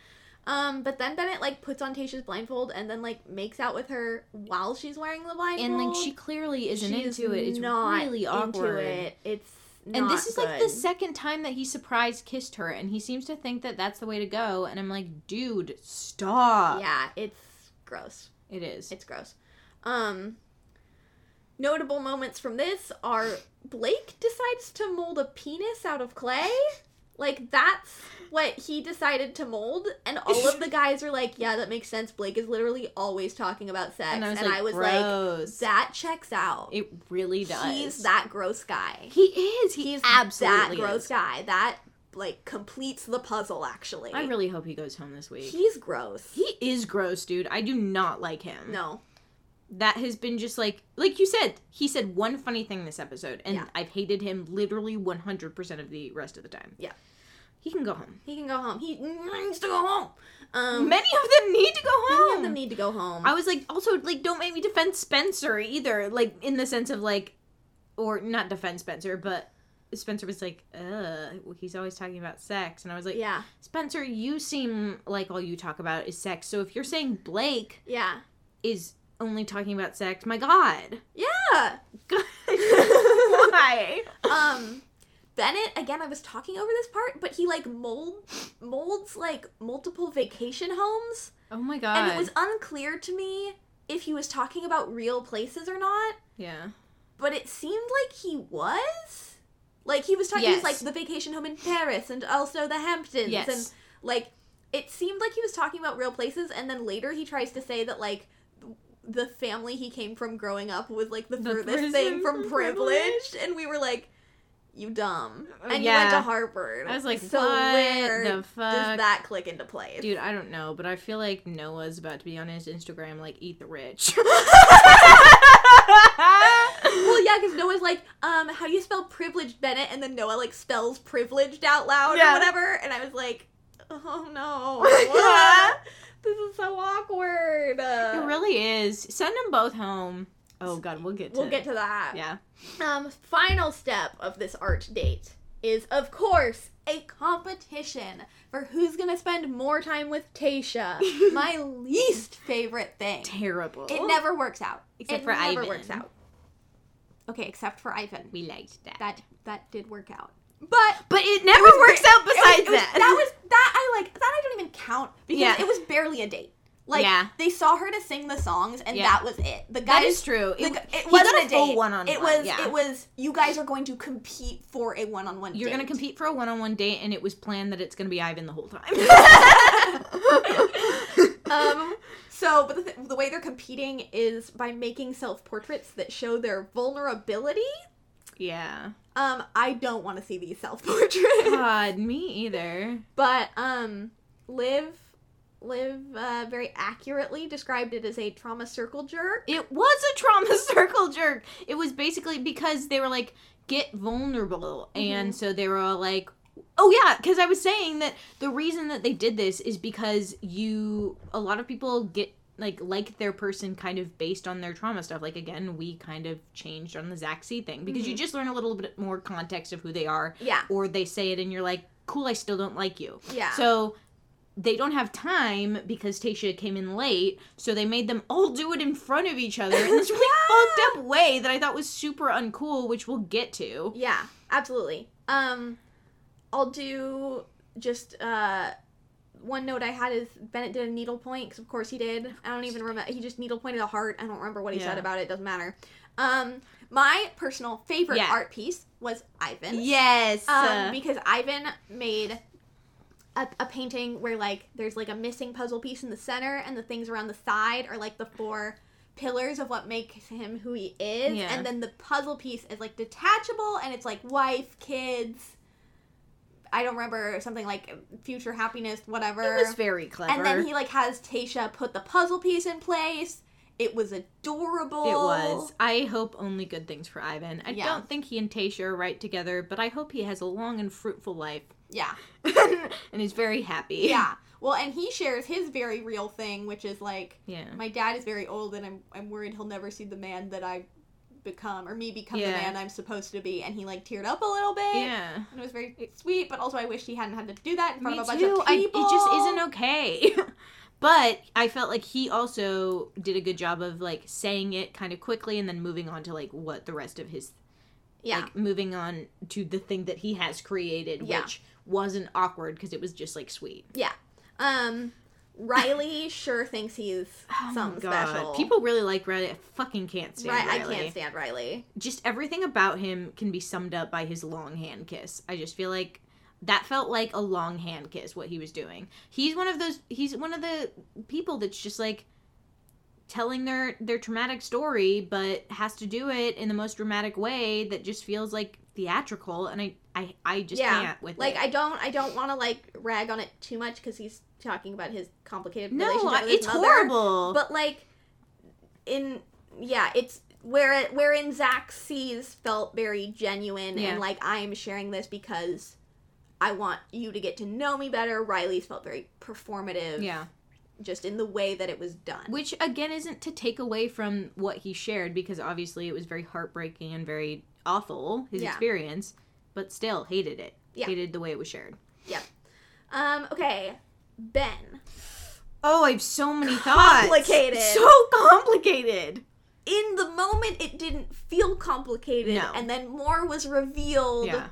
Um, but then Bennett like puts on Tayshia's blindfold and then like makes out with her while she's wearing the blindfold. And like she clearly isn't She's into it. It's not really awkward. Into it. It's And this is like the second time that he surprise kissed her, and he seems to think that that's the way to go. And I'm like, dude, stop. yeah, it's gross. It is. It's gross. Um, notable moments from this are Blake decides to mold a penis out of clay. Like that's what he decided to mold, and all of the <laughs> guys are like, "Yeah, that makes sense." Blake is literally always talking about sex, and I was and like, I was like, "That checks out." it really does. He's that gross guy. He is. He He's absolutely that gross is. guy. That like completes the puzzle. Actually, I really hope he goes home this week. he's gross. He is gross, dude. I do not like him. no, That has been just like like you said, he said one funny thing this episode and Yeah. I've hated him literally 100% of the rest of the time. Yeah. He can go home. he can go home. He needs to go home. Um, Many of them need to go home. many of them need to go home. I was like also like don't make me defend Spencer either, like in the sense of like or not defend Spencer, but Spencer was like, "Uh, he's always talking about sex." And I was like, yeah, "Spencer, you seem like all you talk about is sex. So if you're saying Blake yeah, is only talking about sex, my god. yeah. <laughs> Why? um, Bennett again. I was talking over this part, but he like mold molds like multiple vacation homes, Oh my god. and it was unclear to me if he was talking about real places or not. yeah. But it seemed like he was. Like he was talking, he was like the vacation home in Paris and also the Hamptons, Yes. and like it seemed like he was talking about real places, and then later he tries to say that like the family he came from growing up was like the, The furthest thing from privileged, privilege, and we were like, "You dumb," and you went to Harvard. I was like, so what where the does that click into place? Dude, I don't know, but I feel like Noah's about to be on his Instagram like eat the rich. <laughs> <laughs> Well, yeah, because Noah's like, um, how do you spell privileged, Bennett? And then Noah like spells privileged out loud Yeah. or whatever, and I was like, oh no, <laughs> this is so awkward. it really is. Send them both home. Oh god, we'll get to we'll get to that. Yeah. Um, final step of this art date is, of course, a competition for who's gonna spend more time with Tayshia. <laughs> My least favorite thing. Terrible. It never works out. Except it for never Ivan. works out. Okay, except for Ivan. We liked that. That that did work out. But but it never was works ba- out it was- besides it was- that. That was that I like that I don't even count because Yeah. it was barely a date. Like Yeah. they saw her to sing the songs and Yeah. that was it. The guys that is true. the It, it wasn't a date. one-on-one. It was Yeah. it was you guys are going to compete for a one-on-one You're gonna compete for a one-on-one date, and it was planned that it's gonna be Ivan the whole time. <laughs> um so but the, th- the way they're competing is by making self-portraits that show their vulnerability. Yeah. Um I don't want to see these self-portraits. God, <laughs> me either. But um, Liv, Liv uh, very accurately described it as a trauma circle jerk. It was a trauma <laughs> circle jerk. It was basically because they were like, get vulnerable. And so they were all like, oh yeah, because I was saying that the reason that they did this is because you, a lot of people get like like their person kind of based on their trauma stuff. Like again, we kind of changed on the Zach C thing because you just learn a little bit more context of who they are, Yeah, or they say it and you're like, cool, I still don't like you. yeah, So they don't have time because Tayshia came in late, so they made them all do it in front of each other in this <laughs> really Yeah. fucked up way that I thought was super uncool, which we'll get to. yeah, absolutely. Um, I'll do just uh. One note I had is Bennett did a needlepoint because of course he did. I don't even remember. He just needlepointed a heart. I don't remember what he said about it. Doesn't matter. Um, my personal favorite Yeah. art piece was Ivan. Yes. um, because Ivan made a, a painting where like there's like a missing puzzle piece in the center, and the things around the side are like the four pillars of what makes him who he is, Yeah. and then the puzzle piece is like detachable, and it's like wife, kids. I don't remember something like future happiness, whatever. it was very clever. and then he like has Tayshia put the puzzle piece in place. It was adorable. it was. I hope only good things for Ivan. I Yeah. don't think he and Tayshia are right together, but I hope he has a long and fruitful life Yeah. <laughs> and he's very happy. Yeah. Well, and he shares his very real thing, which is like Yeah. my dad is very old and I'm I'm worried he'll never see the man that I become or me become Yeah. the man I'm supposed to be and he like teared up a little bit. Yeah. And it was very sweet, but also I wish he hadn't had to do that in front Me of a bunch too. of I, people. it just isn't okay. <laughs> but I felt like he also did a good job of like saying it kind of quickly and then moving on to like what the rest of his Yeah. like moving on to the thing that he has created, Yeah. which wasn't awkward because it was just like sweet. yeah. Um Riley sure thinks he's <laughs> Oh something special. People really like Riley. I fucking can't stand right, Riley. I can't stand Riley. Just everything about him can be summed up by his long hand kiss. I just feel like that felt like a long hand kiss what he was doing. He's one of those he's one of the people that's just like telling their their traumatic story but has to do it in the most dramatic way that just feels like theatrical and I I, I just yeah. can't with like it. I don't I don't want to like rag on it too much because he's talking about his complicated no, relationship I- his it's mother. horrible. but like in yeah it's where it wherein Zach C's felt very genuine Yeah. and like i'm sharing this because i want you to get to know me better riley's felt very performative yeah. just in the way that it was done Which again isn't to take away from what he shared because obviously it was very heartbreaking and very awful his Yeah. experience, but still hated it. Yeah. Hated the way it was shared. Yep. Um okay ben Oh, I have so many thoughts. Complicated. So complicated. in the moment it didn't feel complicated No. and then more was revealed Yeah.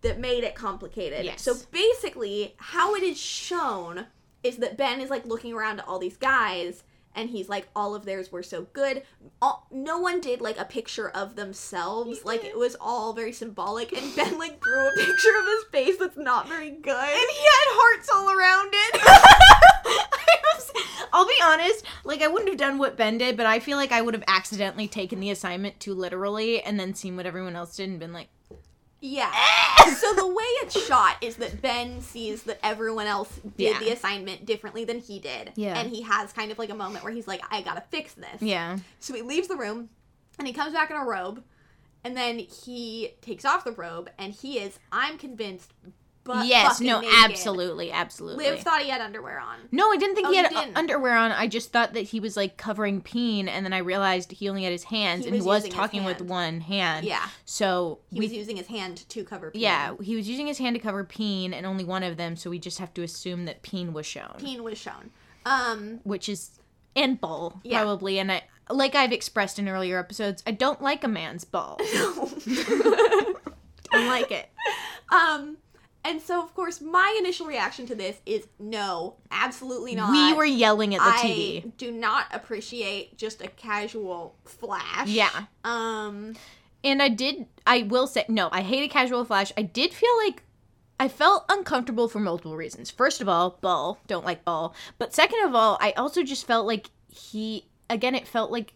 that made it complicated. Yes. So basically, how it is shown is that Ben is like looking around at all these guys and he's like, all of theirs were so good. All, no one did like a picture of themselves. Like it was all very symbolic. And Ben like drew a <laughs> picture of his face that's not very good. And he had hearts all around it. <laughs> <laughs> I was, I'll be honest, like I wouldn't have done what Ben did, but I feel like I would have accidentally taken the assignment too literally and then seen what everyone else did and been like, Yeah. <laughs> so the way it's shot is that Ben sees that everyone else did Yeah. the assignment differently than he did. Yeah. And he has kind of like a moment where he's like, I gotta fix this. yeah. So he leaves the room and he comes back in a robe and then he takes off the robe and he is, I'm convinced, yes, no, naked. absolutely, absolutely. Liv thought he had underwear on. no, I didn't think Oh, he had uh, underwear on. I just thought that he was like covering peen, and then I realized he only had his hands, He and he was was using his talking with one hand. Yeah, So he we, was using his hand to cover. Peen. yeah, he was using his hand to cover peen, and only one of them. So we just have to assume that peen was shown, Peen was shown. Um, which is and ball Yeah. probably. And I, like I've expressed in earlier episodes, I don't like a man's ball. <laughs> <laughs> don't like it. um, and so of course my initial reaction to this is no, absolutely not. We were yelling at the I TV. do not appreciate just a casual flash. Yeah. Um. And I did, I will say, no, I hate a Casual Flash. I did feel like I felt uncomfortable for multiple reasons. First of all, Ball, don't like Ball. But second of all, I also just felt like he, again, it felt like,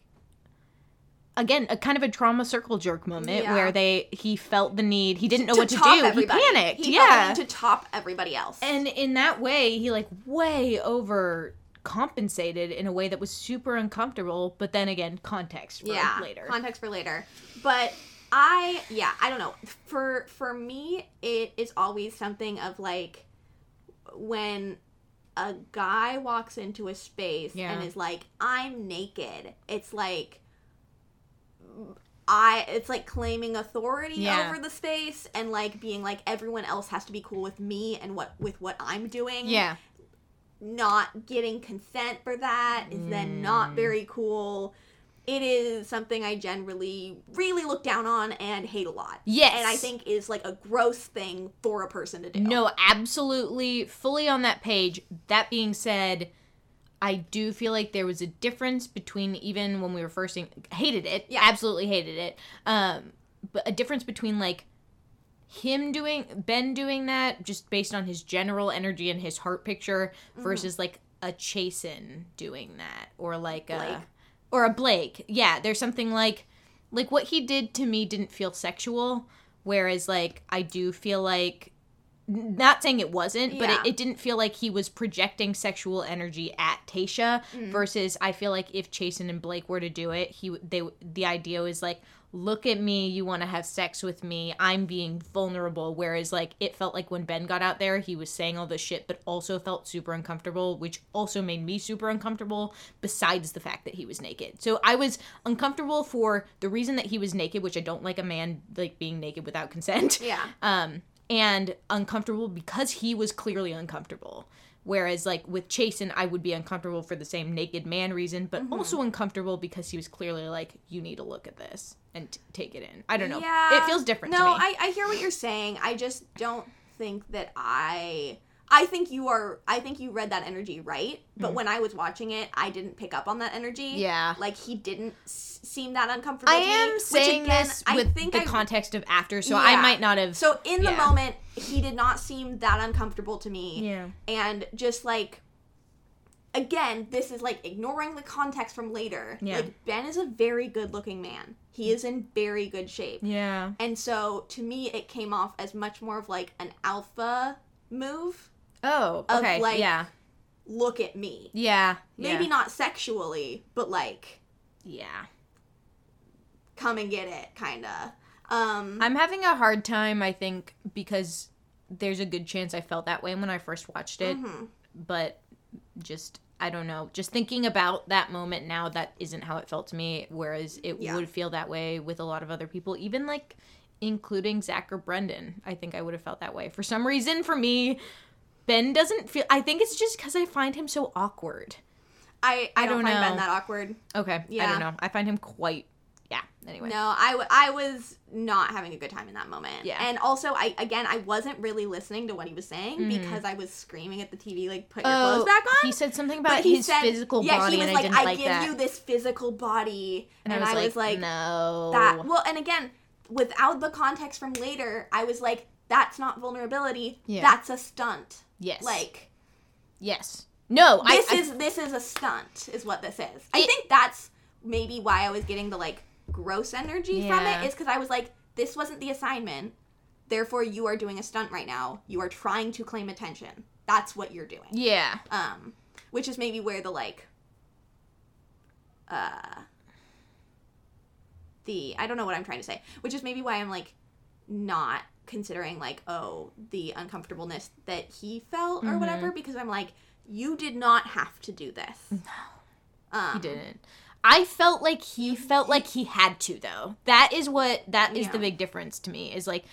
again, a kind of a trauma circle jerk moment Yeah. where they, he felt the need, he didn't know to what to do. everybody. He panicked. He yeah. to top everybody else. And in that way, he like way over compensated in a way that was super uncomfortable. But then again, context for yeah, later. context for later. But I, yeah, I don't know. For for me, it is always something of like when a guy walks into a space Yeah. and is like, "I'm naked." It's like I it's like claiming authority Yeah. over the space and like being like everyone else has to be cool with me and what with what I'm doing. yeah. Not getting consent for that is then not Mm. very cool. It is something I generally really look down on and hate a lot. Yes. And I think is like a gross thing for a person to do. No, absolutely, fully on that page. That being said, I do feel like there was a difference between even when we were first in, hated it, Yeah. absolutely hated it. Um, but a difference between like him doing Ben doing that just based on his general energy and his heart picture Mm-hmm. versus like a Chasen doing that or like Blake. a or a Blake. Yeah, there's something like like what he did to me didn't feel sexual whereas like I do feel like not saying it wasn't, but Yeah. it, it didn't feel like he was projecting sexual energy at Tayshia. Mm. Versus, I feel like if Chasen and Blake were to do it, he they the idea was like, look at me, you want to have sex with me, I'm being vulnerable. Whereas, like it felt like when Ben got out there, he was saying all this shit, but also felt super uncomfortable, which also made me super uncomfortable. Besides the fact that he was naked, so I was uncomfortable for the reason that he was naked, which I don't like a man like being naked without consent Yeah. <laughs> um and uncomfortable because he was clearly uncomfortable whereas like with Chasen I would be uncomfortable for the same naked man reason but Mm-hmm. also uncomfortable because he was clearly like you need to look at this and t- take it in I don't know Yeah. it feels different No, to me I, I hear what you're saying. I just don't think that I I think you are I think you read that energy right, but mm. when I was watching it, I didn't pick up on that energy. Yeah. Like he didn't s- seem that uncomfortable I to me, am which saying again, this I with think the I, context of after so I might not have So in the Yeah. moment, he did not seem that uncomfortable to me. yeah And just like again, this is like ignoring the context from later. Yeah. Like Ben is a very good looking man. He is in very good shape. yeah And so to me, it came off as much more of like an alpha move. Oh Of, okay like, yeah Look at me. yeah Maybe yeah. not sexually, but like yeah come and get it, kind of. Um, I'm having a hard time I think because there's a good chance I felt that way when I first watched it mhm. but just I don't know. Just thinking about that moment now, that isn't how it felt to me. Whereas it Yeah. would feel that way with a lot of other people, even like including Zach or Brendan. I think I would have felt that way. For some reason, for me, Ben doesn't feel. I think it's just because I find him so awkward. I, I, I don't, don't find Ben that awkward. Okay, Yeah. I don't know. I find him quite. Yeah. Anyway. No, I, w- I was not having a good time in that moment. Yeah. And also, I again, I wasn't really listening to what he was saying Mhm. because I was screaming at the TV, like, put your Oh, clothes back on. he said something about his said- physical yeah, body, Yeah, he was and like, I didn't I like give that. you this physical body. and, I was, like, no. that. Well, and again, without the context from later, I was like, that's not vulnerability. Yeah. That's a stunt. Yes. Like, yes. No. this I, I- is this is a stunt is what this is i think that's maybe why i was getting the like gross energy from it is because i was like this wasn't the assignment therefore you are doing a stunt right now you are trying to claim attention that's what you're doing Yeah. um which is maybe where the like uh the i don't know what i'm trying to say which is maybe why i'm like not considering like oh the uncomfortableness that he felt or Mhm. whatever because I'm like you did not have to do this. No. Um, He didn't. I felt like he felt like he had to though. That is what that is the big difference to me. Is like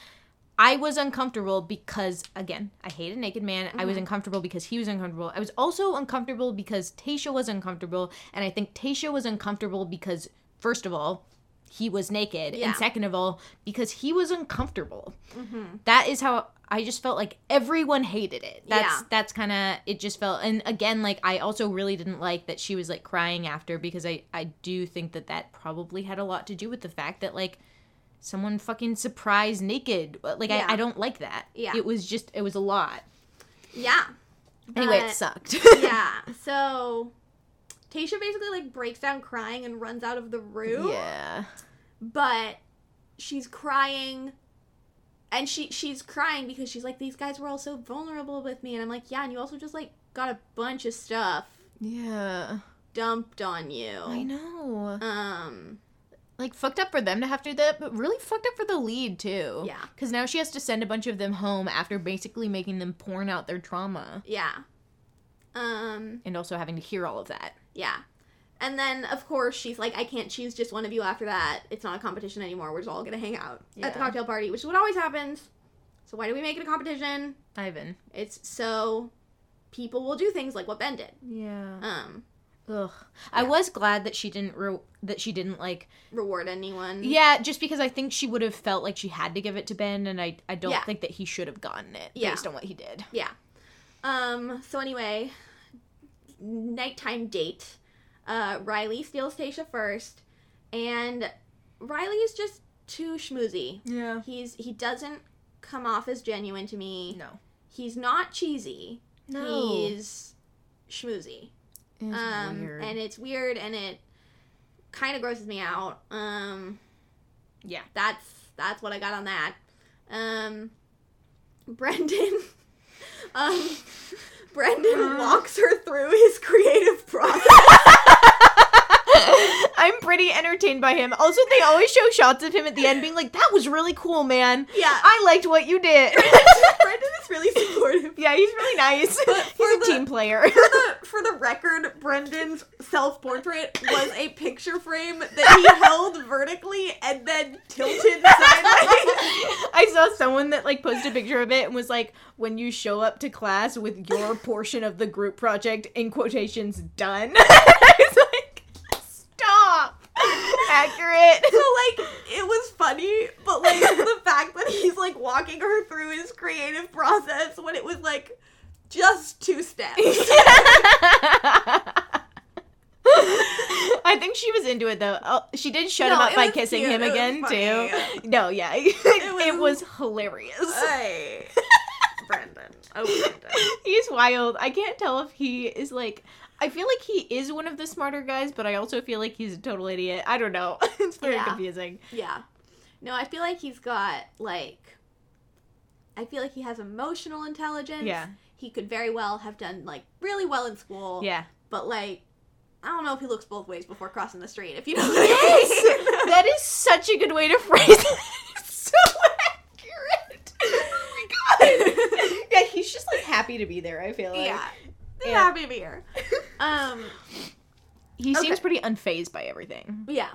I was uncomfortable because again, I hate a naked man. I was Mhm. uncomfortable because he was uncomfortable. I was also uncomfortable because Tayshia was uncomfortable, and I think Tayshia was uncomfortable because first of all, he was naked, Yeah. and second of all, because he was uncomfortable. mhm. That is how I just felt like everyone hated it. That's Yeah. that's kind of it just felt and again like I also really didn't like that she was like crying after because I I do think that that probably had a lot to do with the fact that like someone fucking surprised naked. Like Yeah. I I don't like that. Yeah. It was just it was a lot. Yeah. Anyway, But- it sucked. <laughs> yeah. <laughs> So Tayshia basically like breaks down crying and runs out of the room. yeah. But she's crying and she she's crying because she's like these guys were all so vulnerable with me and I'm like, "Yeah, and you also just like got a bunch of stuff Yeah. dumped on you." I know. Um Like fucked up for them to have to do that, but really fucked up for the lead too. Yeah. Because now she has to send a bunch of them home after basically making them porn out their trauma. yeah. Um and also having to hear all of that. Yeah. And then of course she's like, I can't choose just one of you after that. It's not a competition anymore. We're just all gonna hang out at the cocktail party, which is what always happens. So why do we make it a competition? Ivan. It's so people will do things like what Ben did. Yeah. Um, Ugh. I was glad that she didn't re- that she didn't like. reward anyone. Yeah, just because I think she would have felt like she had to give it to Ben, and I I don't Yeah. think that he should have gotten it Yeah. based on what he did. Yeah. Um, so anyway, nighttime date. Uh, Riley steals Tayshia first, and Riley is just too schmoozy. Yeah. He's he doesn't come off as genuine to me. No. He's not cheesy. No. He's schmoozy. It's um, weird. and it's weird and it kind of grosses me out. Um, yeah. that's that's what I got on that. Um, <laughs> Brendan, <laughs> um, Brendan mm. walks her through his creative process. <laughs> <laughs> I'm pretty entertained by him. Also, they always show shots of him at the end being like, "That was really cool, man. Yeah, I liked what you did." <laughs> Brendan is really <laughs> supportive. yeah, he's really nice. He's a the- team player. For the, for the record, Brendan's self portrait was a picture frame that he held vertically and then tilted sideways. I saw someone that like posted a picture of it and was like, "When you show up to class with your portion of the group project in quotations done." I was like, "Stop." Accurate. So like it was funny, but like <laughs> the fact that he's like walking her through his creative process when it was like just two steps. <laughs> I think she was into it though. Oh, she did shut him up by kissing cute. him It again too. No, yeah, <laughs> it, was- was hilarious. Hey, Brendan. Oh, Brendan. He's wild. I can't tell if he is like. I feel like he is one of the smarter guys, but I also feel like he's a total idiot. I don't know. <laughs> it's very Yeah. confusing. Yeah. No, I feel like he's got like. I feel like he has emotional intelligence. Yeah. He could very well have done like really well in school. Yeah. But like, I don't know if he looks both ways before crossing the street. If you know what Yes! I mean. <laughs> <laughs> that is such a good way to phrase it. So accurate. Oh my god. yeah, he's just like happy to be there, I feel like. yeah. Yeah. Be here. <laughs> Um. He Okay. seems pretty unfazed by everything. Yeah.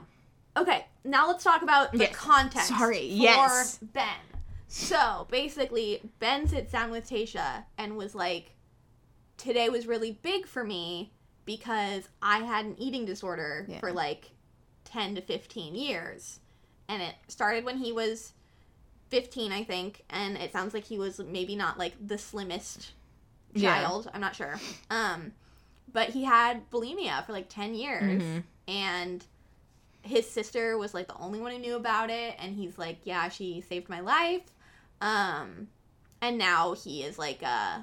Okay, now let's talk about the Yes. context Sorry, for yes. Ben. So basically, Ben sits down with Tayshia and was like, "Today was really big for me because I had an eating disorder Yeah. for like ten to fifteen years, and it started when he was fifteen, I think, and it sounds like he was maybe not like the slimmest Yeah. child. I'm not sure. Um, but he had bulimia for like ten years Mhm. and his sister was like the only one who knew about it and he's like yeah she saved my life um and now he is like uh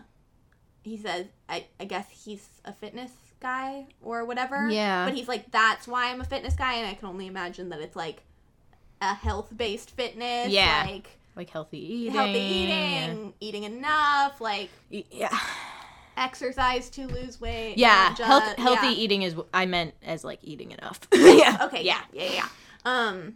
he says i, I guess he's a fitness guy or whatever Yeah. but he's like that's why i'm a fitness guy and i can only imagine that it's like a health-based fitness Yeah. like Like healthy eating. healthy eating eating enough like Yeah. exercise to lose weight Yeah. not Health, healthy yeah. eating is I meant as like eating enough. <laughs> yeah. Okay. Yeah. Yeah. Yeah. Um,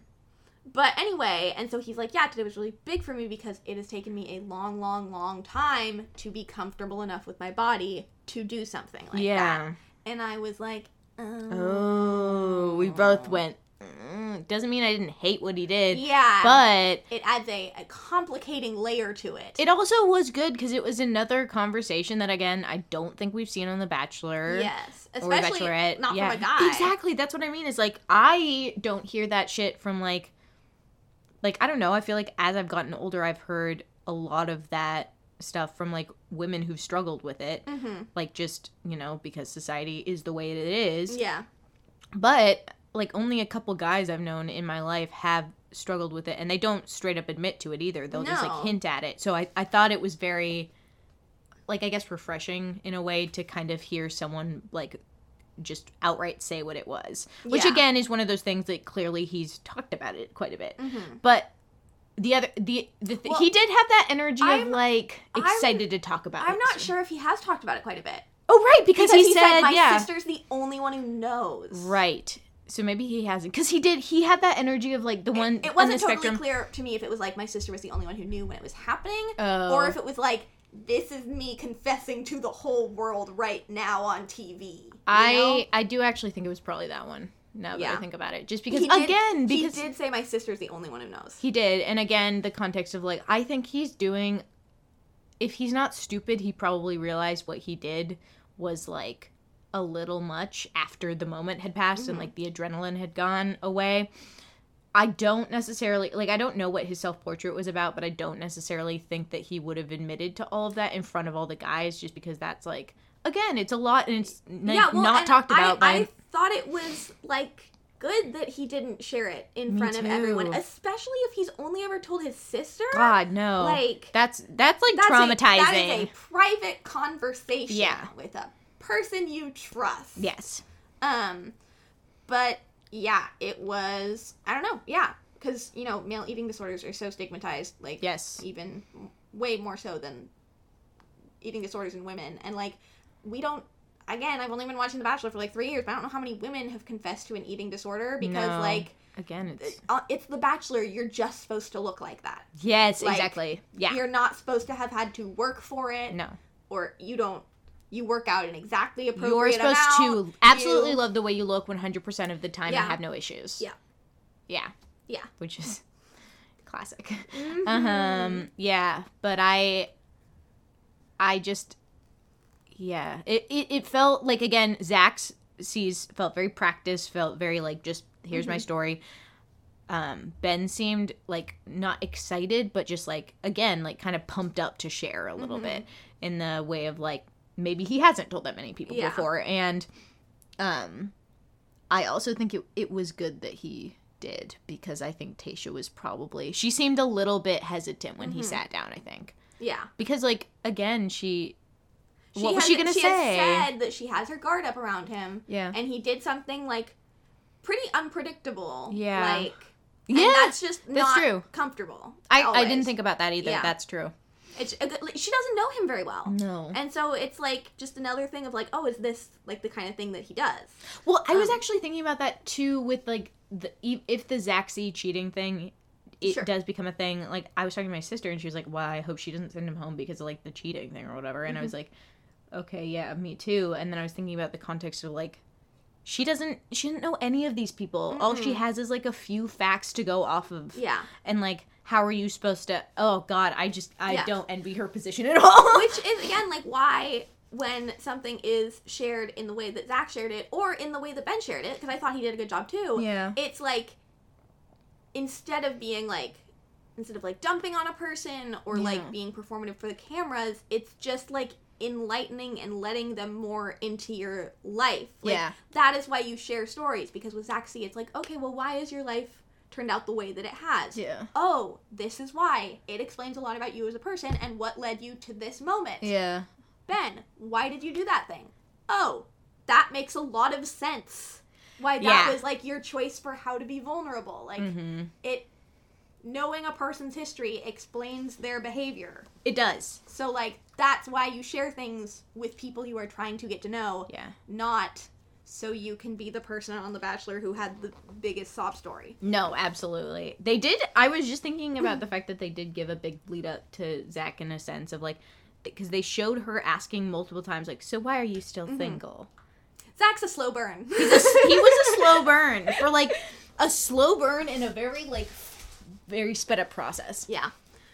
But anyway, and so he's like, yeah, today was really big for me because it has taken me a long, long, long time to be comfortable enough with my body to do something like that. And I was like, oh. Oh, we both went. Mm, doesn't mean I didn't hate what he did, Yeah. but it adds a, a complicating layer to it. it also was good because it was another conversation that again I don't think we've seen on The Bachelor. yes. Or Especially Bachelorette. not yeah. from a guy. Exactly. That's what I mean. Is like I don't hear that shit from like like I don't know. I feel like as I've gotten older I've heard a lot of that stuff from like women who've struggled with it. Mm-hmm. Like just, you know, because society is the way it is. Yeah. But like only a couple guys I've known in my life have struggled with it and they don't straight up admit to it either. They'll just like hint at it. So I, I thought it was very like I guess refreshing in a way to kind of hear someone like just outright say what it was. Which Yeah. again is one of those things that clearly he's talked about it quite a bit. Mm-hmm. But the other the, the th- Well, he did have that energy of I'm- like I'm- excited to talk about it. I'm not sure if he has talked about it quite a bit. Oh right, because, he, said, my yeah. sister's the only one who knows. Right. So maybe he hasn't, because he did. He had that energy of like the one It on wasn't the totally spectrum. clear to me if it was like my sister was the only one who knew when it was happening, Oh. or if it was like this is me confessing to the whole world right now on TV. I know? I do actually think it was probably that one. Now that I think about it, just because He did- again, because he did say my sister's the only one who knows. He did, and again, the context of like, I think he's doing. If he's not stupid, he probably realized what he did was like a little much after the moment had passed and Mhm. like the adrenaline had gone away. I don't necessarily like I don't know what his self-portrait was about, but I don't necessarily think that he would have admitted to all of that in front of all the guys just because that's like again, it's a lot and it's n- yeah, well, not and talked about I, by I thought it was like good that he didn't share it in Me front of everyone, especially if he's only ever told his sister. God no. Like that's that's like that's a- traumatizing. that is a private conversation Yeah. with a person you trust. yes. Um, but yeah, it was. I don't know. Yeah, because you know, male eating disorders are so stigmatized. Like, Yes. even way more so than eating disorders in women. And like, we don't. Again, I've only been watching The Bachelor for like three years, but I don't know how many women have confessed to an eating disorder because No. like. Again, it's uh, It's The Bachelor. You're just supposed to look like that. Yes, Like, exactly. Yeah. You're not supposed to have had to work for it, No. or you don't. You work out in exactly appropriate You're supposed amount. to absolutely You- love the way you look 100% of the time Yeah. and have no issues. Yeah. Yeah. Yeah. Which is <laughs> classic. Mhm. Um yeah, but I I just yeah, it, it it felt like again Zach C's felt very practiced, felt very like just here's my Mhm. story. Um Ben seemed like not excited but just like again like kind of pumped up to share a little Mhm. bit in the way of like maybe he hasn't told that many people Yeah. before and um I also think it it was good that he did because I think Tayshia was probably she seemed a little bit hesitant when he Mhm. sat down, I think. Yeah. Because like again, she She what was she gonna has say? said that she has her guard up around him, yeah. and he did something like pretty unpredictable. Yeah. Like, Yeah. that's just that's not true. comfortable. I, I didn't think about that either. Yeah. That's true. It's, good- like, she doesn't know him very well. No. And so it's like just another thing of like, oh, is this like the kind of thing that he does? Well, I was Um, actually thinking about that too with like the if the Zach C cheating thing it Sure. does become a thing. Like I was talking to my sister and she was like, "Well, I hope she doesn't send him home because of like the cheating thing or whatever." And I was Mm-hmm. like, "Okay, yeah, me too." And then I was thinking about the context of like she doesn't she didn't know any of these people. All she has is like a few facts to go off of. Yeah. And like how are you supposed to Oh god, I just I Yeah. don't envy her position at all. <laughs> Which is again like why when something is shared in the way that Zach shared it, or in the way that Ben shared it, because I thought he did a good job too. yeah. It's like instead of being like instead of like dumping on a person or Yeah. like being performative for the cameras, it's just like enlightening and letting them more into your life. Like, Yeah. That is why you share stories because with Zach C, it's like, okay, well, why is your life turned out the way that it has? Yeah. Oh, this is why. It explains a lot about you as a person and what led you to this moment. Yeah. Ben, why did you do that thing? Oh, that makes a lot of sense. Why that Yeah. was like your choice for how to be vulnerable. Like Mhm. it knowing a person's history explains their behavior. It does. So like that's why you share things with people you are trying to get to know, Yeah. not so you can be the person on The Bachelor who had the biggest sob story. No, absolutely. They did. I was just thinking about the fact that they did give a big lead up to Zach in a sense of like, because they showed her asking multiple times, like, so why are you still single? Zach's a slow burn. A, he was a <laughs> slow burn for like a slow burn in a very like very sped up process. yeah.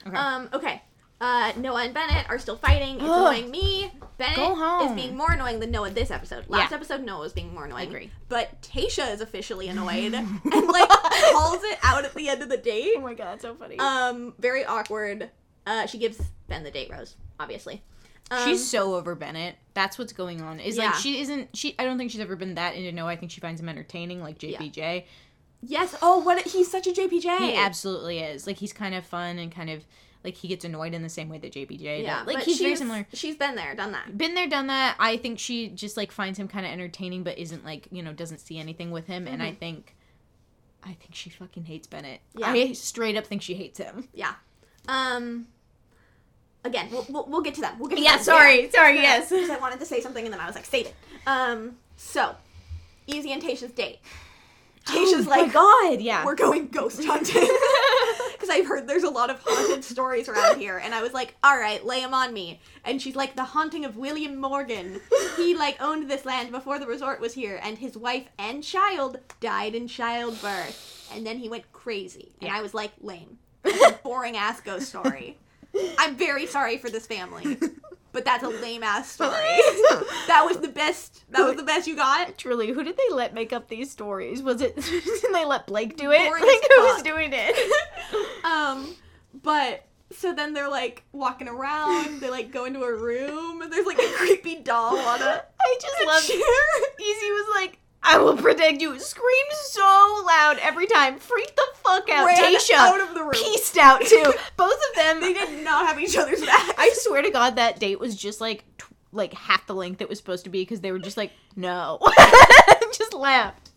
Okay. Um. Okay. Uh, Noah and Bennett are still fighting. It's Ugh. annoying me. Bennett is being more annoying than Noah this episode. Last Yeah. episode, Noah was being more annoying. agree. But Tayshia is officially annoyed <laughs> and like calls it out at the end of the date. Oh my god, so funny. Um, very awkward. Uh, she gives Ben the date rose, obviously. Um, she's so over Bennett. That's what's going on. Is Yeah. like she isn't. She. I don't think she's ever been that into Noah. I think she finds him entertaining, like JPJ. yes. Oh, what? He's such a JPJ. He absolutely is. Like he's kind of fun and kind of like he gets annoyed in the same way that JPJ. Yeah. does. Like he's very she's- similar. She's been there, done that. Been there, done that. I think she just like finds him kind of entertaining, but isn't like you know doesn't see anything with him. And I think, I think she fucking hates Bennett. Yeah. I straight up think she hates him. Yeah. Um. Again, we'll, we'll, we'll get to that. We'll get to Yeah, that. sorry, sorry, Yeah. yes. Because I wanted to say something and then I was like, save it. Um. So, Eazy and Tayshia's date. Tayshia's oh my like, god, yeah. we're going ghost <laughs> hunting. <laughs> Because I've heard there's a lot of haunted stories around here. And I was like, all right, lay them on me. And she's like, the haunting of William Morgan. He, like, owned this land before the resort was here. And his wife and child died in childbirth. And then he went crazy. And Yeah. I was like, lame. <laughs> Boring ass ghost story. I'm very sorry for this family. But that's a lame ass <laughs> story. <laughs> that was the best. That was the best you got. Truly, who did they let make up these stories? Was it? <laughs> did they let Blake do it? Boring like who was doing it? Um, but so then they're like walking around. They like go into a room, and there's like a creepy doll on a, I just love. Eazy was like, I will protect you. Screamed so loud every time. Freaked the fuck out. Ran out of the room. pieced out too. <laughs> Both of them. They did not have each other's back. I swear to God, that date was just like tw- like half the length it was supposed to be because they were just like, no, <laughs> just laughed.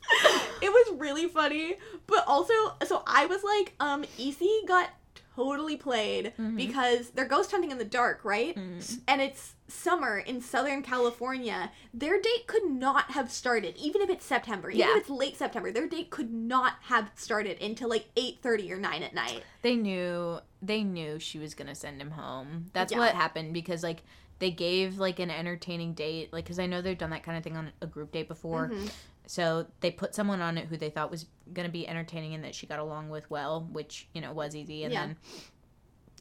it was really funny, but also so I was like, um, Eazy got totally played Mm-hmm. because they're ghost hunting in the dark, right? Mm. And it's summer in Southern California. Their date could not have started, even if it's September, even Yeah. if it's late September. Their date could not have started until like eight thirty or nine at night. They knew they knew she was gonna send him home. That's Yeah. what happened because like they gave like an entertaining date, like because I know they've done that kind of thing on a group date before. Mm-hmm. So they put someone on it who they thought was gonna be entertaining and that she got along with well, which you know was Eazy. And Yeah. then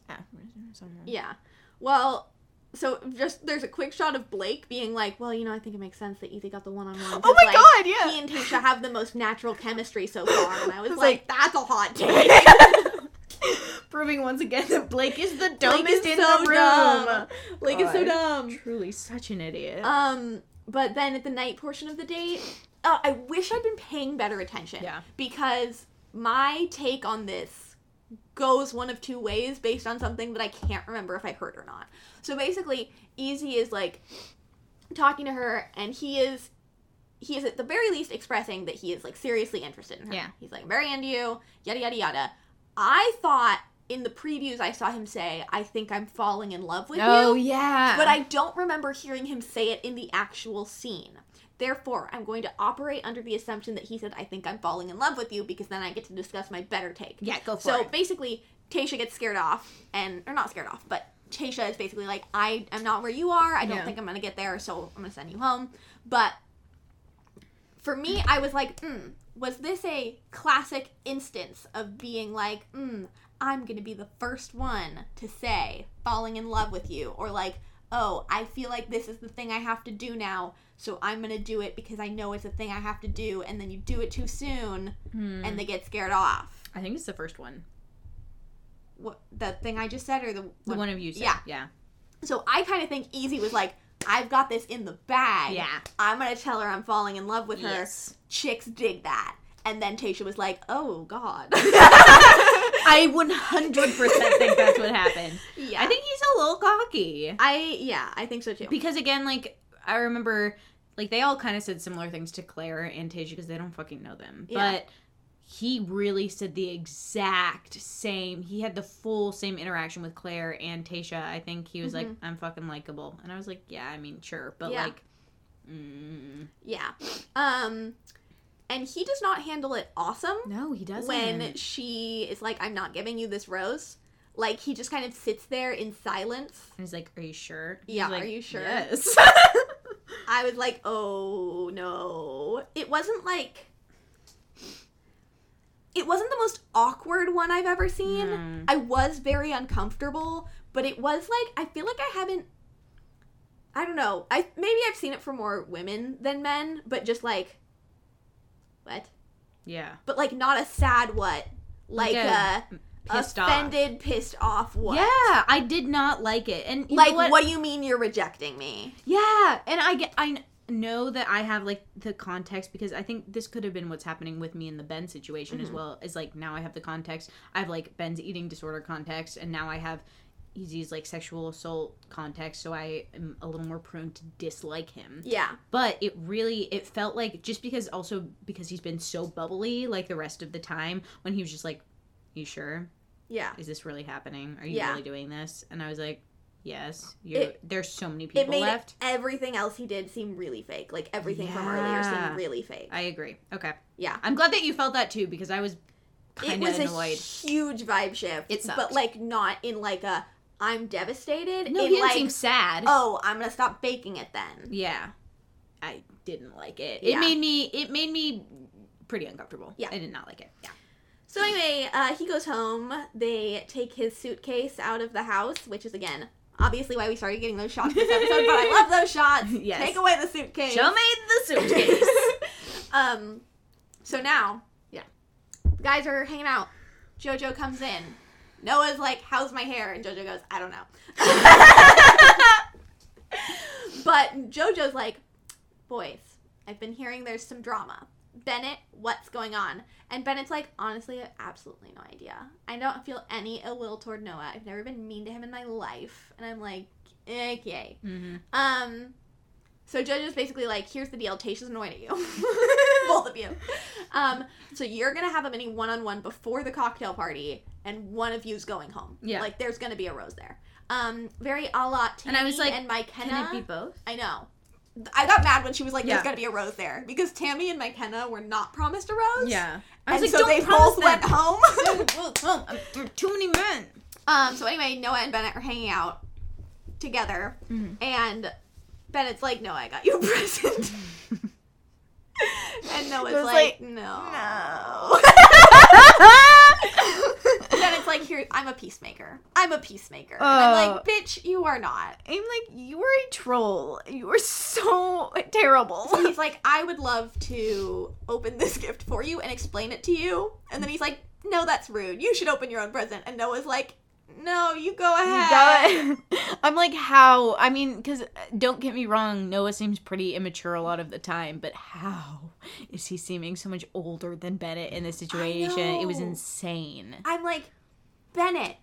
ah, Yeah. Well, so just there's a quick shot of Blake being like, "Well, you know, I think it makes sense that Ethan got the one-on-one." <gasps> Oh my god, yeah. He and Tayshia have the most natural chemistry so far, and I <laughs> was It's like, like- "That's a hot <laughs> take." <laughs> Proving once again that Blake is the dumbest is in so the room. dumb. Blake is so dumb. Truly such an idiot. Um, but then at the night portion of the date, uh, I wish I'd been paying better attention. Yeah. Because my take on this goes one of two ways based on something that I can't remember if I heard or not. So basically, Eazy is like talking to her, and he is he is at the very least expressing that he is like seriously interested in her. Yeah. He's like, I'm very into you, yada yada yada. I thought in the previews I saw him say, I think I'm falling in love with oh you. Oh yeah. But I don't remember hearing him say it in the actual scene. Therefore, I'm going to operate under the assumption that he said, I think I'm falling in love with you, because then I get to discuss my better take. yeah, go for So it. So basically, Tayshia gets scared off, and, or not scared off, but Tayshia is basically like, I am not where you are, I don't Yeah. think I'm gonna get there, so I'm gonna send you home. But for me, I was like, mm, was this a classic instance of being like, mm, I'm gonna be the first one to say falling in love with you, or like, oh, I feel like this is the thing I have to do now, so I'm gonna do it because I know it's a thing I have to do, and then you do it too soon, Hmm. and they get scared off. I think it's the first one. What the thing I just said, or the The one of you said. Yeah. Yeah. So I kind of think Eazy was like, I've got this in the bag. Yeah. I'm gonna tell her I'm falling in love with her. Yes. Chicks dig that. And then Tayshia was like, "Oh God." <laughs> I 100% think that's what happened. <laughs> yeah. I think he's a little cocky. I yeah, I think so too. Because again, like, I remember, like, they all kind of said similar things to Clare and Tayshia because they don't fucking know them. Yeah. But he really said the exact same. He had the full same interaction with Clare and Tayshia. I think he was like, Mhm. I'm fucking likable. And I was like, yeah, I mean, sure. But, Yeah. like, Mm. Yeah. Um, and he does not handle it awesome No, he doesn't. when she is like, "I'm not giving you this rose." Like he just kind of sits there in silence. And he's like, "Are you sure?" He's Yeah, like, are you sure? Yes. <laughs> <laughs> I was like, "Oh no!" It wasn't like. It wasn't the most awkward one I've ever seen. No. I was very uncomfortable, but it was like I feel like I haven't. I don't know. I maybe I've seen it for more women than men, but just like. What? yeah. But like not a sad what, like Like a, uh, Pissed off. offended, pissed off what. Yeah, I did not like it. And Like what? what? do you mean you're rejecting me? Yeah, and I get I know that I have like the context because I think this could have been what's happening with me in the Ben situation as Mhm. well. Is like now I have the context. I have like Ben's eating disorder context, and now I have Eazy's like sexual assault context. So I am a little more prone to dislike him. Yeah. But it really it felt like just because also because he's been so bubbly like the rest of the time when he was just like, "You sure? Yeah. Is this really happening? Are you Yeah. really doing this?" And I was like. Yes. It- There's so many It people made left. everything else he did seemed really fake. Like everything from earlier seemed really fake. I agree. Okay. Yeah. I'm glad that you felt that too because I was it kind was of a annoyed. huge vibe shift. It sucked. But like not in like a I'm devastated. No, in he didn't like seem sad. oh I'm gonna stop baking it then. Yeah. I didn't like it. Yeah. It made me it made me pretty uncomfortable. Yeah. I did not like it. Yeah. So anyway, uh, he goes home. They take his suitcase out of the house, which is again obviously why we started getting those shots this episode. but I love those shots. <laughs> Yes. Take away the suitcase. Show me the suitcase. <laughs> <laughs> um, so now, Yeah. the guys are hanging out. Jojo comes in. Noah's like, "How's my hair?" And Jojo goes, "I don't know." but Jojo's like, "Boys, I've been hearing there's some drama. Bennett, what's going on?" And Bennett's like, "Honestly, I have absolutely no idea. I don't feel any ill will toward Noah. I've never been mean to him in my life." And I'm like, "Okay." hmm Um, so Jojo's basically like, here's the deal. Tayshia's annoyed at you, <laughs> both of you. Um, so you're gonna have a mini one-on-one before the cocktail party, and one of you's going home. Yeah. like there's gonna be a rose there. Um, very a la And I was Tammy like, and McKenna. Can it be both? I know. I got mad when she was like, "There's Yeah. gonna be a rose there," because Tammy and McKenna were not promised a rose. Yeah. And so they both went home. <laughs> home. Too many men. Um, so anyway, Noah and Bennett are hanging out together, Mhm. and Bennett's like, "No, I got you a <laughs> present," <laughs> and Noah's like, like, "No, "No." it's like, "Here, I'm a peacemaker. I'm a peacemaker." And I'm Oh. like, "Bitch, you are not." I'm like, you are a troll. You are so terrible. So he's like, "I would love to open this gift for you and explain it to you," and then he's like, "No, that's rude. You should open your own present." And Noah's like, "No, you go ahead." You <laughs> I'm like, how? I mean, because uh, don't get me wrong, Noah seems pretty immature a lot of the time, but how is he seeming so much older than Bennett in this situation? It was insane. I'm like, Bennett,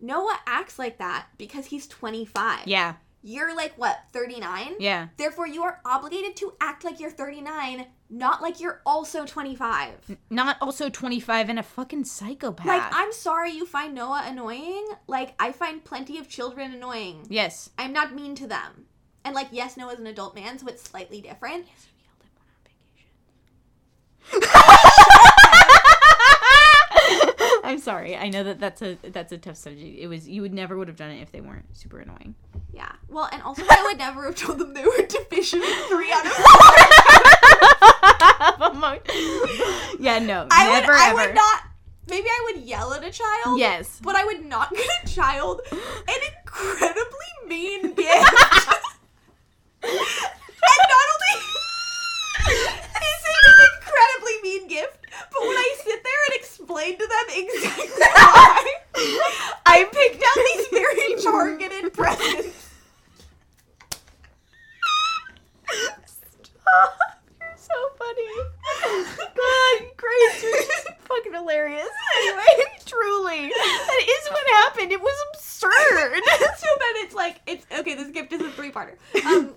Noah acts like that because he's 25. Yeah, You're like, what, 39? yeah. Therefore, you are obligated to act like you're 39, not like you're also 25. Not also 25 and a fucking psychopath. Like, I'm sorry you find Noah annoying. Like, I find plenty of children annoying. yes. I'm not mean to them. And, like, yes, Noah's an adult man, so it's slightly different. <laughs> I'm sorry. I know that that's a that's a tough subject. It was you would never would have done it if they weren't super annoying. Yeah. Well, and also, I would never have told them they were deficient in three out of four. <laughs> Oh yeah, no, I never would, I ever. would not. Maybe I would yell at a child. Yes. But I would not <laughs> get a child an incredibly mean <laughs> gift. and not only is it an incredibly mean gift, but when I sit there and explain to them exactly why, I picked out these very targeted presents. You're so funny. God, Grace, you're just fucking hilarious. Anyway, truly, that is what happened. It was absurd. so then it's like it's okay. This gift is a three-parter. Um,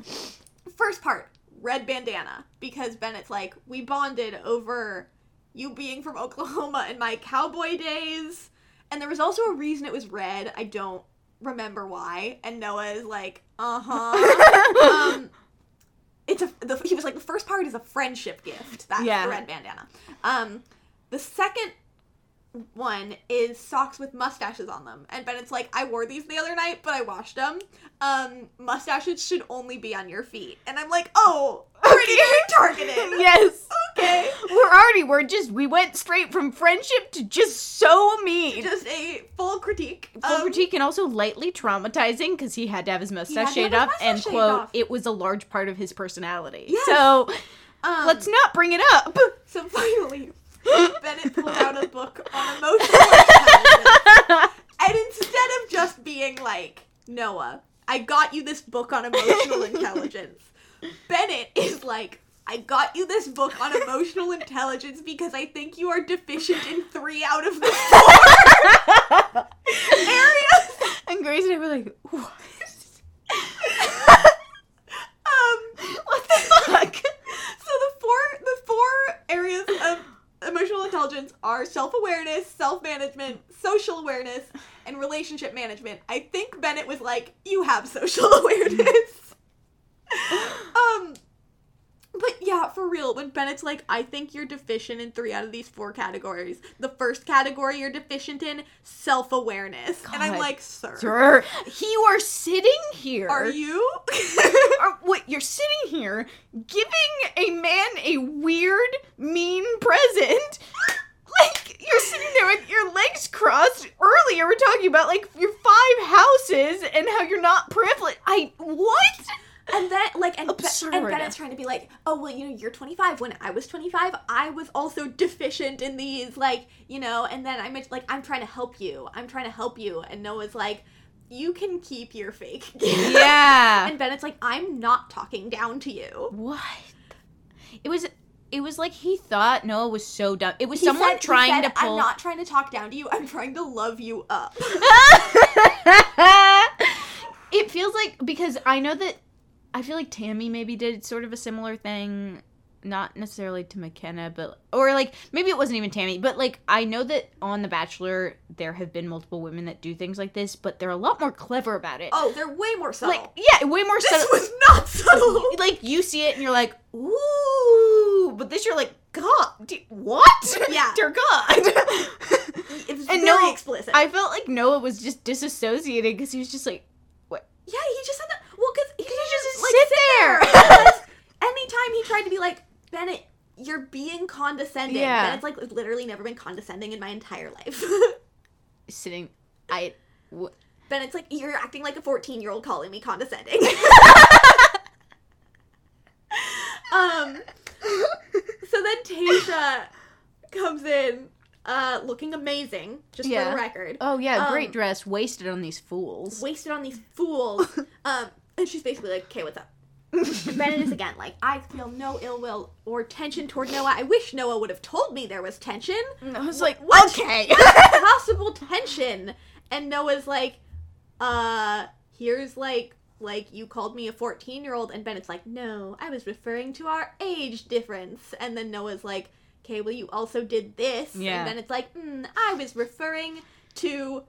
first part, red bandana, because Bennett's like we bonded over you being from Oklahoma in my cowboy days, and there was also a reason it was red. I don't remember why. And Noah is like, uh huh. <laughs> um, it's a the, he was like the first part is a friendship gift. That's Yeah. the red bandana. Um, the second one is socks with mustaches on them, and Bennett's like, I wore these the other night, but I washed them. Um, mustaches should only be on your feet, and I'm like, oh, already very targeted. <laughs> yes. Okay. We're already we're just we went straight from friendship to just so mean. Just a full critique. Full Um, critique and also lightly traumatizing because he had to have his mustache shaved off his and quote off. it was a large part of his personality. Yes. So Um, let's not bring it up. <laughs> So finally, <laughs> Bennett pulled out a book on emotional intelligence. And instead of just being like, Noah, I got you this book on emotional <laughs> intelligence, Bennett is like, I got you this book on emotional intelligence because I think you are deficient in three out of the four areas. and Grace and I were like, what? <laughs> Um, what the fuck? so the four the four areas of emotional intelligence are self-awareness, self-management, social awareness, and relationship management. I think Bennett was like, "You have social <laughs> awareness." <laughs> um but yeah, for real, when Bennett's like, I think you're deficient in three out of these four categories. The first category you're deficient in, self awareness. And I'm like, sir, Sir, you are sitting here. are you? <laughs> Uh, <laughs> are- wait, you're sitting here giving a man a weird, mean present. <laughs> Like, you're sitting there with your legs crossed. Earlier, we're talking about, like, your five houses and how you're not privileged. I. What? And then, like, and, Be- and Bennett's trying to be like, oh, well, you know, you're 25. When I was 25, I was also deficient in these, like, you know, and then I'm like, I'm trying to help you. I'm trying to help you. And Noah's like, you can keep your fake. <laughs> Yeah. and Bennett's like, I'm not talking down to you. what? It was. It was like he thought Noah was so dumb. It was He someone said- trying said, to pull. I'm not trying to talk down to you. I'm trying to love you up. <laughs> it feels like because I know that I feel like Tammy maybe did sort of a similar thing, not necessarily to McKenna, but or like maybe it wasn't even Tammy, but like I know that on The Bachelor there have been multiple women that do things like this, but they're a lot more clever about it. Oh, they're way more subtle. like yeah, way more this subtle. This was not subtle. like you see it and you're like, ooh, but this you're like, God, what? <laughs> Yeah. dear God. <laughs> It was And very Noah- explicit. I felt like Noah was just disassociated because he was just like, what? Yeah, he just said that. Well, because he, just just like, sit there. there. <laughs> Anytime he tried to be like Bennett, you're being condescending. Yeah. Bennett's like literally never been condescending in my entire life. sitting, I. W- Bennett's like you're acting like a 14 year old calling me condescending. <laughs> um. So then Tayshia comes in, uh, looking amazing, just for Yeah. the record. Oh yeah, Um, great dress, wasted on these fools. wasted on these fools. <laughs> um, and she's basically like, okay, what's up? <laughs> And Bennett is again like, I feel no ill will or tension toward Noah. I wish Noah would have told me there was tension. I was Wh- like, what? okay. <laughs> Possible tension. And Noah's like, uh, here's like, like you called me a 14 year old. And Bennett's like, no, I was referring to our age difference. And then Noah's like, okay, well, you also did this. Yeah. And Bennett's like, mm, I was referring to.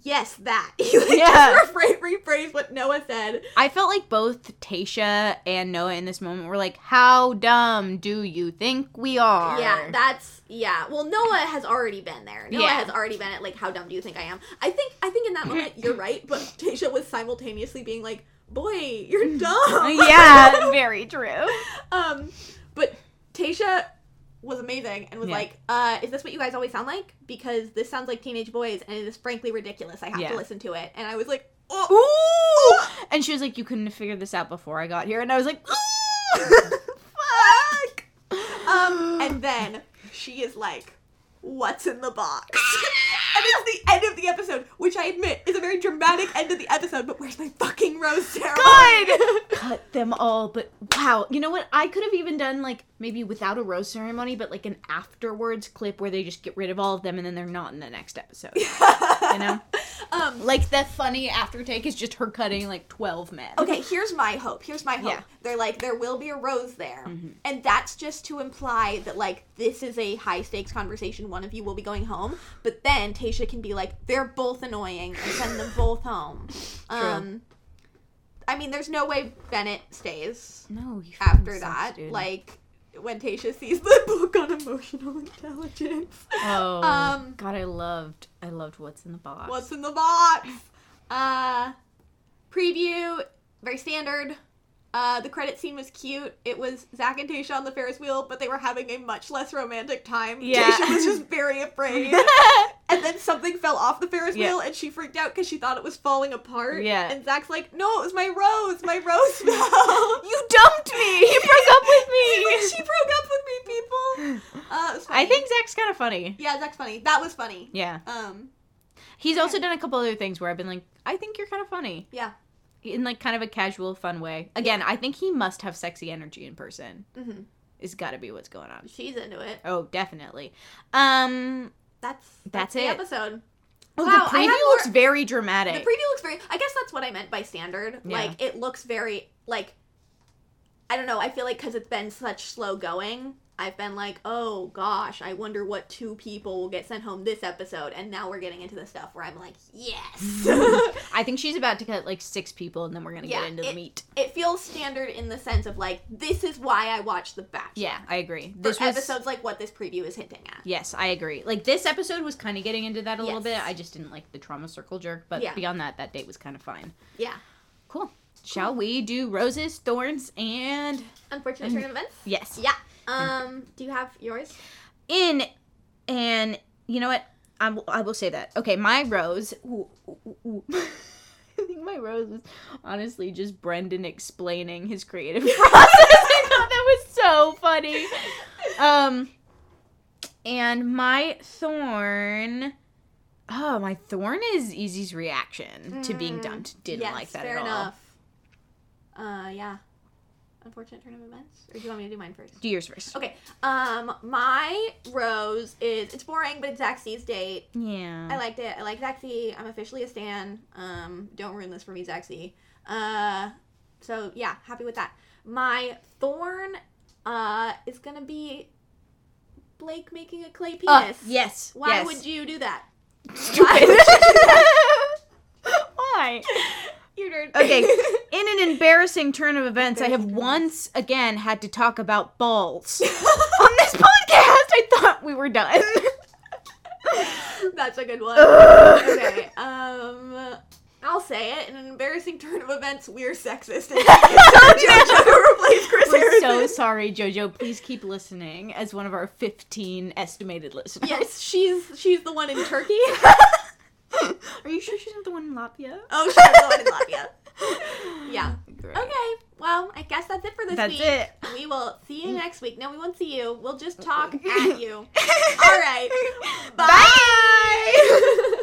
Yes, that. <laughs> Like Yeah. rephrase what Noah said. I felt like both Tayshia and Noah in this moment were like, "How dumb do you think we are?" Yeah, that's yeah. Well, Noah has already been there. Noah Yeah. has already been at like, how dumb do you think I am? I think I think in that moment <laughs> you're right, but Tayshia was simultaneously being like, boy, you're <laughs> dumb. yeah, very true. um, but Tayshia was amazing and was Yeah. like, uh, is this what you guys always sound like? Because this sounds like teenage boys and it is frankly ridiculous. I have Yeah. to listen to it. And I was like, oh, Ooh! And she was like, "You couldn't have figured this out before I got here," and I was like, <laughs> fuck. Um, and then she is like, "What's in the box?" <laughs> and it's the end of the episode, which I admit is a very dramatic end of the episode. But where's my fucking rose ceremony? God! <laughs> Cut them all, but wow. You know what? I could have even done like maybe without a rose ceremony, but like an afterwards clip where they just get rid of all of them and then they're not in the next episode. <laughs> You know? um. Like the funny after take is just her cutting like 12 men. Okay, here's my hope. Here's my hope. Yeah. They're like, there will be a rose there. Mhm. And that's just to imply that, like, this is a high stakes conversation. One of you will be going home. But then Tayshia can be like, they're both annoying and send them both home. Um, I mean, there's no way Bennett stays No, he after that. sucks. Like when Tayshia sees the <laughs> book on emotional intelligence. oh, um, God, I loved, I loved what's in the box. What's in the box? Uh, preview, very standard. Uh, the credit scene was cute. It was Zach and Tayshia on the Ferris wheel, but they were having a much less romantic time. Yeah. Tayshia was just very <laughs> afraid. and then something fell off the Ferris Yeah. wheel, and she freaked out because she thought it was falling apart. Yeah. And Zach's like, "No, it was my rose. My rose <laughs> fell." you dumped me. <laughs> You broke up with me. she broke up with me, people. Uh, it was funny. I think Zach's kind of funny. Yeah, Zach's funny. That was funny. Yeah. Um, He's also done a couple other things where I've been like, I think you're kind of funny. yeah. In like kind of a casual, fun way. Again, I think he must have sexy energy in person. hmm It's got to be what's going on. She's into it. Oh, definitely. Um, That's That's the it. episode. oh, Wow, the preview have looks very dramatic. The preview looks very. I guess that's what I meant by standard. Yeah. Like it looks very like. I don't know. I feel like because it's been such slow going, I've been like, oh gosh, I wonder what two people will get sent home this episode, and now we're getting into the stuff where I'm like, yes. <laughs> I think she's about to cut like six people, and then we're gonna Yeah, get into the meat. it feels standard in the sense of like this is why I watch The Bachelor. Yeah, I agree. This was episodes like what this preview is hinting at. Yes, I agree. Like this episode was kind of getting into that a little bit. I just didn't like the trauma circle jerk, but Yeah. beyond that, that date was kind of fine. Yeah. Cool. Shall we do roses, thorns, and Unfortunate of events. yes, Yeah. Um. Do you have yours? in and you know what? I will, I will say that. Okay, my rose. Ooh, ooh, ooh. <laughs> I think my rose was honestly just Brendan explaining his creative <laughs> process. I thought that was so funny. Um, and my thorn. Oh, my thorn is Eazy's reaction to being Mm, dumped. Didn't yes, like that fair at all. enough. Uh, yeah. Unfortunate turn of events. Or do you want me to do mine first? Do yours first. Okay. Um, my rose is it's boring, but it's Zach C's date. Yeah. I liked it. I like Zach C. I'm officially a stan. Um, don't ruin this for me, Zaxby. Uh, so yeah, happy with that. My thorn, uh, is gonna be Blake making a clay Uh, penis. yes. Why yes. would you do that? Stupid. <laughs> Why? <laughs> <laughs> Okay, <laughs> in an embarrassing turn of events, I have once again had to talk about balls <laughs> on this podcast. I thought we were done. That's a good one. Okay. Um, I'll say it. In an embarrassing turn of events, we're sexist. And <laughs> JoJo replaced Chris We're Harrison. so sorry, JoJo. Please keep listening as one of our 15 estimated listeners. Yes, she's she's the one in Turkey. Are you sure she's not the one in Latvia? <laughs> Oh, she's the one in Latvia. <laughs> Yeah. Great. Okay. Well, I guess that's it for this that's week. That's it. We will see you next week. No, we won't see you. We'll just talk <laughs> at you. All right. Bye. Bye.